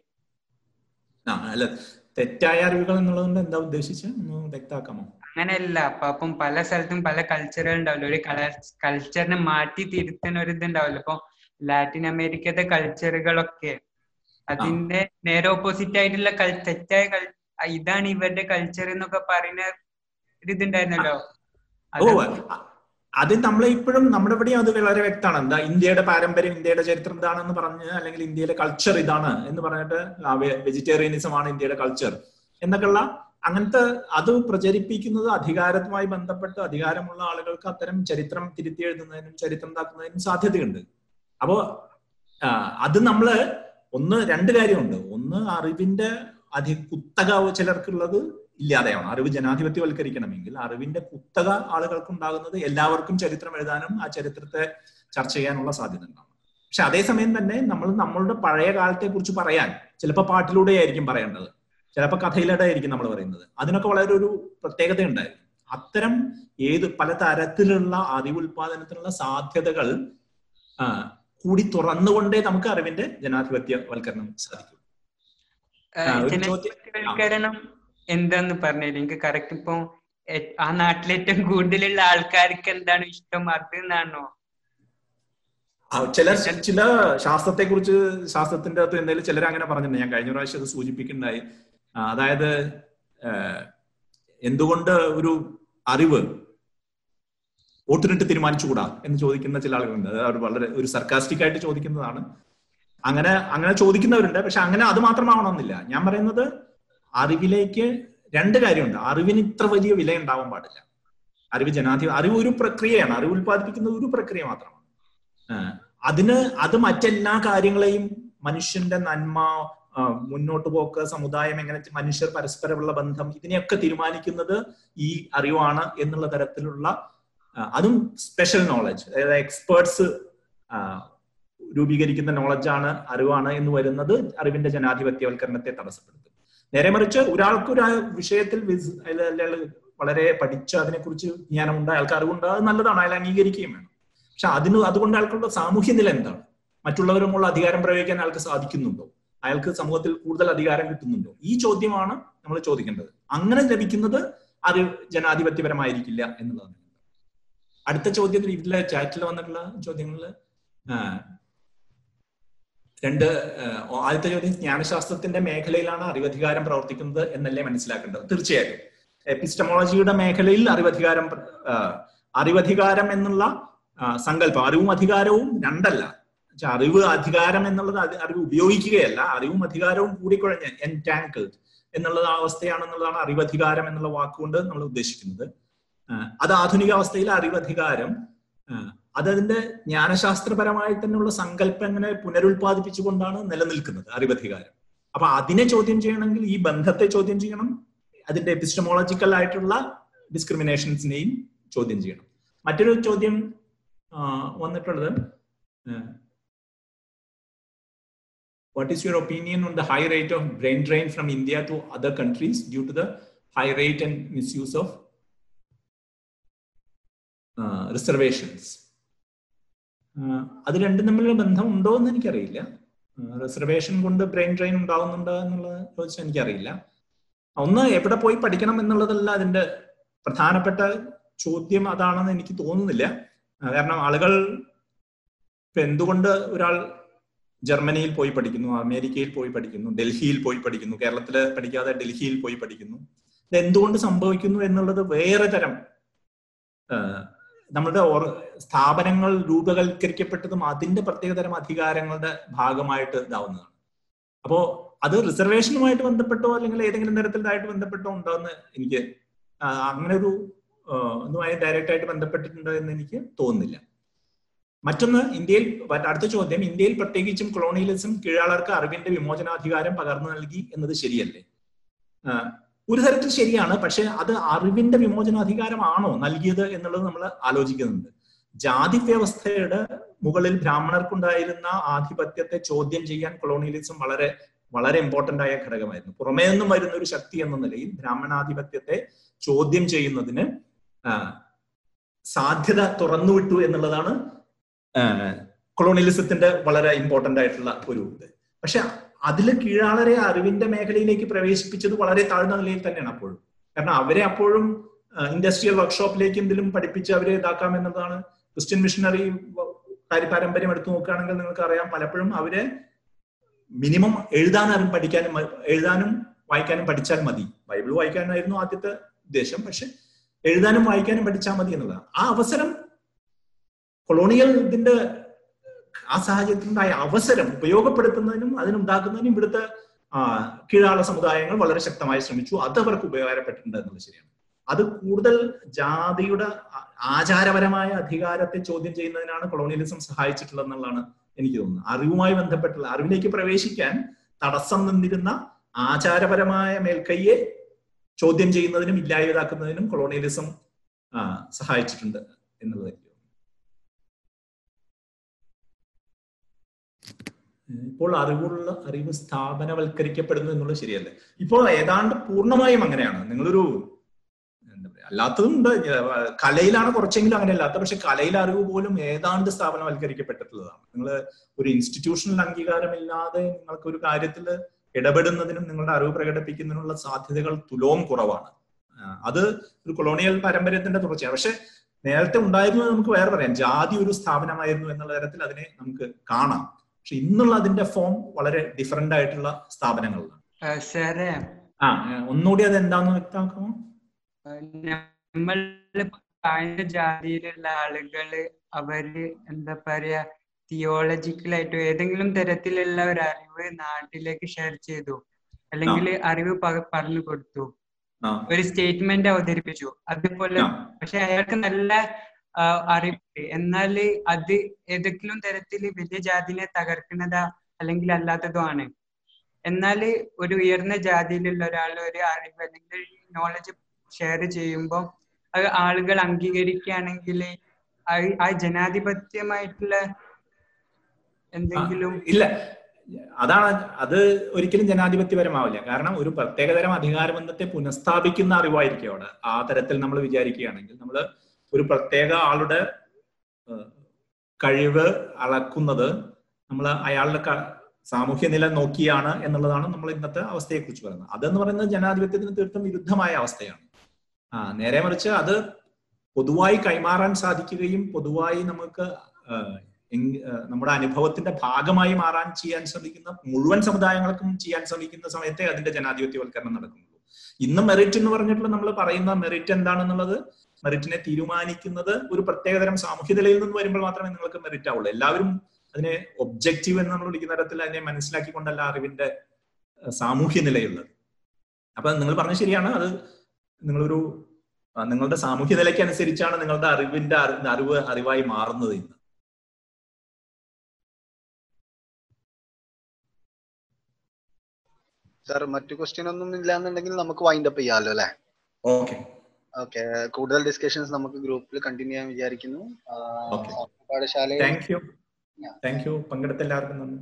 അല്ല തെറ്റായ അറിവുകൾ എന്നുള്ളതുകൊണ്ട് എന്താ ഉദ്ദേശിച്ചത്? വ്യക്തമാക്കാമോ? അങ്ങനെയല്ല. അപ്പൊ അപ്പം പല സ്ഥലത്തും പല കൾച്ചറുകൾ ഉണ്ടാവില്ല ഒരു കൾച്ചറിനെ മാറ്റി തിരുത്തുന്ന ഒരു ഇതുണ്ടാവില്ല ഇപ്പൊ ലാറ്റിൻ അമേരിക്കത്തെ കൾച്ചറുകളൊക്കെ അതിന്റെ നേരെ ഓപ്പോസിറ്റ് ആയിട്ടുള്ള തെറ്റായ ഇതാണ് ഇവരുടെ കൾച്ചർ എന്നൊക്കെ പറയുന്ന ഒരു ഇതുണ്ടായിരുന്നല്ലോ. അത് നമ്മൾ ഇപ്പോഴും നമ്മുടെ ഇവിടെയും അത് വളരെ വ്യക്തമാണ്. എന്താ ഇന്ത്യയുടെ പാരമ്പര്യം ഇന്ത്യയുടെ ചരിത്രം ഇതാണെന്ന് പറഞ്ഞ് അല്ലെങ്കിൽ ഇന്ത്യയിലെ കൾച്ചർ ഇതാണ് എന്ന് പറഞ്ഞിട്ട് വെജിറ്റേറിയനിസം ആണ് ഇന്ത്യയുടെ കൾച്ചർ എന്നൊക്കെയുള്ള അങ്ങനത്തെ അത് പ്രചരിപ്പിക്കുന്നത് അധികാരവുമായി ബന്ധപ്പെട്ട് അധികാരമുള്ള ആളുകൾക്ക് അത്തരം ചരിത്രം തിരുത്തി എഴുതുന്നതിനും ചരിത്രം ഉണ്ടാക്കുന്നതിനും സാധ്യതയുണ്ട്. അപ്പോ അത് നമ്മൾ ഒന്ന് രണ്ട് കാര്യമുണ്ട്. ഒന്ന് അറിവിന്റെ അധി കുത്തക ചിലർക്കുള്ളത് ഇല്ലാതെയാണ്. അറിവ് ജനാധിപത്യവൽക്കരിക്കണമെങ്കിൽ അറിവിന്റെ കുത്തക ആളുകൾക്ക് ഉണ്ടാകുന്നത് എല്ലാവർക്കും ചരിത്രം എഴുതാനും ആ ചരിത്രത്തെ ചർച്ച ചെയ്യാനുള്ള സാധ്യത ഉണ്ടാവും പക്ഷെ അതേസമയം തന്നെ നമ്മൾ നമ്മളുടെ പഴയ കാലത്തെ കുറിച്ച് പറയാൻ ചിലപ്പോൾ പാട്ടിലൂടെ ആയിരിക്കും പറയേണ്ടത്. ചിലപ്പോൾ കഥയിലൂടെയായിരിക്കും നമ്മൾ പറയുന്നത്. അതിനൊക്കെ വളരെ ഒരു പ്രത്യേകത ഉണ്ടായിരുന്നു അത്തരം ഏത് പല തരത്തിലുള്ള അറിവുൽപാദനത്തിനുള്ള സാധ്യതകൾ കൂടി തുറന്നുകൊണ്ടേ നമുക്ക് അറിവിന്റെ ജനാധിപത്യവൽക്കരണം സാധിക്കും. എന്താന്ന് പറഞ്ഞു എനിക്ക് കറക്റ്റ് ഇപ്പൊ ആ നാട്ടിലെ ഏറ്റവും കൂടുതലുള്ള ആൾക്കാർക്ക് എന്താണ് ഇഷ്ടം? അത് എന്നാണോ? ചില ചില ശാസ്ത്രത്തെ കുറിച്ച് ശാസ്ത്രത്തിന്റെ അകത്ത് എന്തെങ്കിലും ചിലർ അങ്ങനെ പറഞ്ഞിട്ടുണ്ട്. ഞാൻ കഴിഞ്ഞ പ്രാവശ്യം അത് സൂചിപ്പിക്കുന്നുണ്ടായി. അതായത് എന്തുകൊണ്ട് ഒരു അറിവ് വോട്ടിനിട്ട് തീരുമാനിച്ചുകൂടാ എന്ന് ചോദിക്കുന്ന ചില ആളുകളുണ്ട്. അത് വളരെ ഒരു സർക്കാസ്റ്റിക് ആയിട്ട് ചോദിക്കുന്നതാണ്. അങ്ങനെ അങ്ങനെ ചോദിക്കുന്നവരുണ്ട്. പക്ഷെ അങ്ങനെ അത് മാത്രമാവണമെന്നില്ല. ഞാൻ പറയുന്നത് അറിവിലേക്ക് രണ്ട് കാര്യമുണ്ട്. അറിവിന് ഇത്ര വലിയ വില ഉണ്ടാവാൻ പാടില്ല. അറിവ് ജനാധിപ അറിവ് ഒരു പ്രക്രിയയാണ്. അറിവ് ഉൽപ്പാദിപ്പിക്കുന്ന ഒരു പ്രക്രിയ മാത്രമാണ്. അതിന് അത് മറ്റെല്ലാ കാര്യങ്ങളെയും മനുഷ്യന്റെ നന്മ മുന്നോട്ട് പോക്ക് സമുദായം എങ്ങനെ മനുഷ്യർ പരസ്പരമുള്ള ബന്ധം ഇതിനെയൊക്കെ തീരുമാനിക്കുന്നത് ഈ അറിവാണ് എന്നുള്ള തരത്തിലുള്ള അതും സ്പെഷ്യൽ നോളജ് അതായത് എക്സ്പേർട്സ് രൂപീകരിക്കുന്ന നോളജാണ് അറിവാണ് എന്ന് വരുന്നത് അറിവിന്റെ ജനാധിപത്യവൽക്കരണത്തെ തടസ്സപ്പെടുത്തും. നേരെ മറിച്ച് ഒരാൾക്ക് ഒരു വിഷയത്തിൽ വളരെ പഠിച്ച് അതിനെക്കുറിച്ച് ജ്ഞാനമുണ്ട് അയാൾക്ക് അറിവുണ്ട് അത് നല്ലതാണ് അയാൾ അംഗീകരിക്കുകയും വേണം. പക്ഷെ അതിന് അതുകൊണ്ട് അയാൾക്കുള്ള സാമൂഹ്യ നില എന്താണ്? മറ്റുള്ളവരുമുള്ള അധികാരം പ്രയോഗിക്കാൻ അയാൾക്ക് സാധിക്കുന്നുണ്ടോ? അയാൾക്ക് സമൂഹത്തിൽ കൂടുതൽ അധികാരം കിട്ടുന്നുണ്ടോ? ഈ ചോദ്യമാണ് നമ്മൾ ചോദിക്കേണ്ടത്. അങ്ങനെ ലഭിക്കുന്നത് അത് ജനാധിപത്യപരമായിരിക്കില്ല എന്നുള്ളതാണ്. അടുത്ത ചോദ്യത്തിൽ ഇതിലെ ചാറ്റിൽ വന്നിട്ടുള്ള ചോദ്യങ്ങളിൽ രണ്ട് ആദ്യത്തെ ചോദ്യം ജ്ഞാനശാസ്ത്രത്തിന്റെ മേഖലയിലാണ് അറിവധികാരം പ്രവർത്തിക്കുന്നത് എന്നല്ലേ മനസ്സിലാക്കേണ്ടത്? തീർച്ചയായും എപ്പിസ്റ്റമോളജിയുടെ മേഖലയിൽ അറിവധികാരം അറിവധികാരം എന്നുള്ള സങ്കല്പം അറിവും അധികാരവും രണ്ടല്ല. അറിവ് അധികാരം എന്നുള്ളത് അറിവ് ഉപയോഗിക്കുകയല്ല അറിവും അധികാരവും കൂടിക്കുഴഞ്ഞ് എൻടാങ്കിൾഡ് എന്നുള്ള അവസ്ഥയാണെന്നുള്ളതാണ് അറിവധികാരം എന്നുള്ള വാക്കുകൊണ്ട് നമ്മൾ ഉദ്ദേശിക്കുന്നത്. അത് ആധുനിക അവസ്ഥയിൽ അറിവധികാരം. അതതിന്റെ ജ്ഞാനശാസ്ത്രപരമായി തന്നെയുള്ള സങ്കല്പങ്ങനെ പുനരുൽപാദിപ്പിച്ചുകൊണ്ടാണ് നിലനിൽക്കുന്നത് അറിവധികാരം. അപ്പൊ അതിനെ ചോദ്യം ചെയ്യണമെങ്കിൽ ഈ ബന്ധത്തെ ചോദ്യം ചെയ്യണം. അതിന്റെ എപ്പിസ്റ്റമോളജിക്കൽ ആയിട്ടുള്ള ഡിസ്ക്രിമിനേഷൻസിനെയും ചോദ്യം ചെയ്യണം. മറ്റൊരു ചോദ്യം വന്നിട്ടുള്ളത് what is your opinion on the high rate of brain drain from India to other countries due to the high rate and misuse of uh, reservations? അത് രണ്ടും തമ്മിലുള്ള ബന്ധം ഉണ്ടോ എന്ന് എനിക്കറിയില്ല. റിസർവേഷൻ കൊണ്ട് ബ്രെയിൻ ഡ്രെയിൻ ഉണ്ടാകുന്നുണ്ടോ എന്നുള്ളത് ചോദിച്ചാൽ എനിക്കറിയില്ല. ഒന്ന് എവിടെ പോയി പഠിക്കണം എന്നുള്ളതല്ല അതിന്റെ പ്രധാനപ്പെട്ട ചോദ്യം അതാണെന്ന് എനിക്ക് തോന്നുന്നില്ല. കാരണം ആളുകൾ ഇപ്പൊ എന്തുകൊണ്ട് ഒരാൾ ജർമ്മനിയിൽ പോയി പഠിക്കുന്നു അമേരിക്കയിൽ പോയി പഠിക്കുന്നു ഡൽഹിയിൽ പോയി പഠിക്കുന്നു കേരളത്തിൽ പഠിക്കാതെ ഡൽഹിയിൽ പോയി പഠിക്കുന്നു. ഇത് എന്തുകൊണ്ട് സംഭവിക്കുന്നു എന്നുള്ളത് വേറെ തരം നമ്മുടെ സ്ഥാപനങ്ങൾ രൂപവൽക്കരിക്കപ്പെട്ടതും അതിന്റെ പ്രത്യേകതരം അധികാരങ്ങളുടെ ഭാഗമായിട്ട് ഇതാവുന്നതാണ്. അപ്പോ അത് റിസർവേഷനുമായിട്ട് ബന്ധപ്പെട്ടോ അല്ലെങ്കിൽ ഏതെങ്കിലും തരത്തിലായിട്ട് ബന്ധപ്പെട്ടോ ഉണ്ടോ എന്ന് എനിക്ക് അങ്ങനെ ഒരു ഒന്നുമായി ഡയറക്റ്റ് ആയിട്ട് ബന്ധപ്പെട്ടിട്ടുണ്ടോ എന്ന് എനിക്ക് തോന്നുന്നില്ല. മറ്റൊന്ന് ഇന്ത്യയിൽ അടുത്ത ചോദ്യം ഇന്ത്യയിൽ പ്രത്യേകിച്ചും കൊളോണിയലിസം കീഴാളർക്ക് അറിവിന്റെ വിമോചനാധികാരം പകർന്നു നൽകി എന്നത് ശരിയല്ലേ? ഒരു തരത്തിൽ ശരിയാണ് പക്ഷെ അത് അറിവിന്റെ വിമോചനാധികാരമാണോ നൽകിയത് എന്നുള്ളത് നമ്മൾ ആലോചിക്കുന്നുണ്ട്. ജാതി വ്യവസ്ഥയുടെ മുകളിൽ ബ്രാഹ്മണർക്കുണ്ടായിരുന്ന ആധിപത്യത്തെ ചോദ്യം ചെയ്യാൻ കൊളോണിയലിസം വളരെ വളരെ ഇമ്പോർട്ടന്റ് ആയ ഘടകമായിരുന്നു. പുറമേ നിന്നും വരുന്ന ഒരു ശക്തി എന്ന നിലയിൽ ബ്രാഹ്മണാധിപത്യത്തെ ചോദ്യം ചെയ്യുന്നതിന് സാധ്യത തുറന്നുവിട്ടു എന്നുള്ളതാണ് കൊളോണിയലിസത്തിന്റെ വളരെ ഇമ്പോർട്ടന്റ് ആയിട്ടുള്ള ഒരു ഇത്. പക്ഷെ അതിൽ കീഴാളരെ അറിവിന്റെ മേഖലയിലേക്ക് പ്രവേശിപ്പിച്ചത് വളരെ താഴ്ന്ന നിലയിൽ തന്നെയാണ് അപ്പോഴും. കാരണം അവരെ അപ്പോഴും ഇൻഡസ്ട്രിയൽ വർക്ക്ഷോപ്പിലേക്ക് എന്തെങ്കിലും പഠിപ്പിച്ച് അവരെ ഇതാക്കാം എന്നതാണ് ക്രിസ്ത്യൻ മിഷനറി പാരമ്പര്യം എടുത്തു നോക്കുകയാണെങ്കിൽ നിങ്ങൾക്ക് അറിയാം പലപ്പോഴും അവരെ മിനിമം എഴുതാനും പഠിക്കാനും എഴുതാനും വായിക്കാനും പഠിച്ചാൽ മതി. ബൈബിൾ വായിക്കാനായിരുന്നു ആദ്യത്തെ ഉദ്ദേശം. പക്ഷെ എഴുതാനും വായിക്കാനും പഠിച്ചാൽ മതി എന്നുള്ളതാണ് ആ അവസരം കൊളോണിയൽ ഇതിന്റെ ആ സാഹചര്യത്തിലുണ്ടായ അവസരം ഉപയോഗപ്പെടുത്തുന്നതിനും അതിനുണ്ടാക്കുന്നതിനും ഇവിടുത്തെ കീഴാള സമുദായങ്ങൾ വളരെ ശക്തമായി ശ്രമിച്ചു. അത് അവർക്ക് ഉപകാരപ്പെട്ടിട്ടുണ്ട് എന്നുള്ളത് ശരിയാണ്. അത് കൂടുതൽ ജാതിയുടെ ആചാരപരമായ അധികാരത്തെ ചോദ്യം ചെയ്യുന്നതിനാണ് കൊളോണിയലിസം സഹായിച്ചിട്ടുള്ളത് എന്നുള്ളതാണ് എനിക്ക് തോന്നുന്നത്. അറിവുമായി ബന്ധപ്പെട്ടുള്ള അറിവിലേക്ക് പ്രവേശിക്കാൻ തടസ്സം നിന്നിരുന്ന ആചാരപരമായ മേൽക്കൈയെ ചോദ്യം ചെയ്യുന്നതിനും ഇല്ലായതാക്കുന്നതിനും കൊളോണിയലിസം സഹായിച്ചിട്ടുണ്ട് എന്നുള്ളത് ഇപ്പോൾ അറിവുള്ള അറിവ് സ്ഥാപനവൽക്കരിക്കപ്പെടുന്നു എന്നുള്ളത് ശരിയല്ലേ? ഇപ്പോൾ ഏതാണ്ട് പൂർണമായും അങ്ങനെയാണ്. നിങ്ങളൊരു എന്താ പറയുക അല്ലാത്തതുണ്ട് കലയിലാണ് കുറച്ചെങ്കിലും അങ്ങനെ അല്ലാത്ത പക്ഷെ കലയിലെ അറിവ് പോലും ഏതാണ്ട് സ്ഥാപനവൽക്കരിക്കപ്പെട്ടിട്ടുള്ളതാണ്. നിങ്ങൾ ഒരു ഇൻസ്റ്റിറ്റ്യൂഷണൽ അംഗീകാരമില്ലാതെ നിങ്ങൾക്ക് ഒരു കാര്യത്തിൽ ഇടപെടുന്നതിനും നിങ്ങളുടെ അറിവ് പ്രകടിപ്പിക്കുന്നതിനുള്ള സാധ്യതകൾ തുലോം കുറവാണ്. അത് ഒരു കൊളോണിയൽ പാരമ്പര്യത്തിന്റെ തുടർച്ചയാണ്. പക്ഷെ നേരത്തെ ഉണ്ടായിരുന്നു നമുക്ക് വേറെ പറയാം. ജാതി ഒരു സ്ഥാപനമായിരുന്നു എന്നുള്ള തരത്തിൽ അതിനെ നമുക്ക് കാണാം. പക്ഷെ ഇന്നുള്ള അതിന്റെ ഫോം വളരെ ഡിഫറെന്റ് ആയിട്ടുള്ള സ്ഥാപനങ്ങളിലാണ്. ആ ഒന്നുകൂടി അത് എന്താന്ന് വ്യക്തമാക്കുമോ നമ്മൾ താഴ്ന്ന ജാതിയിലുള്ള ആളുകൾ അവർ എന്താ പറയാ തിയോളജിക്കലായിട്ടോ ഏതെങ്കിലും തരത്തിലുള്ള ഒരു അറിവ് നാട്ടിലേക്ക് ഷെയർ ചെയ്തു. അല്ലെങ്കിൽ അറിവ് പറഞ്ഞു കൊടുത്തു. ഒരു സ്റ്റേറ്റ്മെന്റ് അവതരിപ്പിച്ചു. അതുപോലെ പക്ഷെ അയാൾക്ക് നല്ല അറിവ് എന്നാൽ അത് ഏതെങ്കിലും തരത്തിൽ വലിയ ജാതിനെ തകർക്കുന്നതാ അല്ലെങ്കിൽ അല്ലാത്തതോ ആണ്. എന്നാൽ ഒരു ഉയർന്ന ജാതിയിലുള്ള ഒരാൾ ഒരു അറിവ് അല്ലെങ്കിൽ നോളജ് ഷെയർ ചെയ്യുമ്പോൾ അത് ആളുകൾ അംഗീകരിക്കുകയാണെങ്കിൽ ആ ജനാധിപത്യമായിട്ടുള്ള എന്തെങ്കിലും ഇല്ല. അതാണ് അത് ഒരിക്കലും ജനാധിപത്യപരമാവില്ല. കാരണം ഒരു പ്രത്യേകതരം അധികാരബന്ധത്തെ പുനഃസ്ഥാപിക്കുന്ന അറിവായിരിക്കും അവിടെ. ആ തരത്തിൽ നമ്മൾ വിചാരിക്കുകയാണെങ്കിൽ നമ്മൾ ഒരു പ്രത്യേക ആളുടെ കഴിവ് അളക്കുന്നത് നമ്മൾ അയാളുടെ സാമൂഹ്യ നില നോക്കിയാണ് എന്നുള്ളതാണ് നമ്മൾ ഇന്നത്തെ അവസ്ഥയെ കുറിച്ച് പറയുന്നത്. അതെന്ന് പറയുന്നത് ജനാധിപത്യത്തിന് തീർത്തും വിരുദ്ധമായ അവസ്ഥയാണ്. ആ നേരെ മറിച്ച് അത് പൊതുവായി കൈമാറാൻ സാധിക്കുകയും പൊതുവായി നമുക്ക് നമ്മുടെ അനുഭവത്തിന്റെ ഭാഗമായി മാറാൻ ചെയ്യാൻ ശ്രമിക്കുന്ന മുഴുവൻ സമുദായങ്ങൾക്കും ചെയ്യാൻ ശ്രമിക്കുന്ന സമയത്തെ അതിന്റെ ജനാധിപത്യവൽക്കരണം നടക്കുന്നുള്ളൂ ഇന്ന് മെറിറ്റ് എന്ന് പറഞ്ഞിട്ടുള്ള നമ്മൾ പറയുന്ന മെറിറ്റ് എന്താണെന്നുള്ളത് മെറിറ്റിനെ തീരുമാനിക്കുന്നത് ഒരു പ്രത്യേകതരം സാമൂഹ്യ നിലയിൽ നിന്ന് വരുമ്പോൾ മാത്രമേ നിങ്ങൾക്ക് മെറിറ്റ് ആവുള്ളൂ. എല്ലാവരും അതിനെ ഒബ്ജക്റ്റീവ് എന്ന് നമ്മൾ വിളിക്കുന്ന തരത്തിൽ അതിനെ മനസ്സിലാക്കിക്കൊണ്ടല്ല അറിവിന്റെ സാമൂഹ്യ നിലയുള്ളത് അപ്പൊ നിങ്ങൾ പറഞ്ഞ ശരിയാണ്. അത് നിങ്ങളൊരു നിങ്ങളുടെ സാമൂഹ്യ നിലയ്ക്ക് അനുസരിച്ചാണ് നിങ്ങളുടെ അറിവിന്റെ അറിവ് അറിവായി മാറുന്നത് ഇന്ന്. സാർ മറ്റു ക്വസ്റ്റ്യൻ ഒന്നും ഇല്ലാന്നുണ്ടെങ്കിൽ നമുക്ക് വൈൻഡ് അപ്പ് ചെയ്യാമല്ലോ അല്ലെ? ഓക്കെ ഓക്കെ കൂടുതൽ ഡിസ്കഷൻസ് നമുക്ക് ഗ്രൂപ്പിൽ കണ്ടിന്യൂ ചെയ്യാൻ വിചാരിക്കുന്നു. പാഠശാല താങ്ക് യു താങ്ക് യു പങ്കെടുത്ത എല്ലാവർക്കും നന്ദി.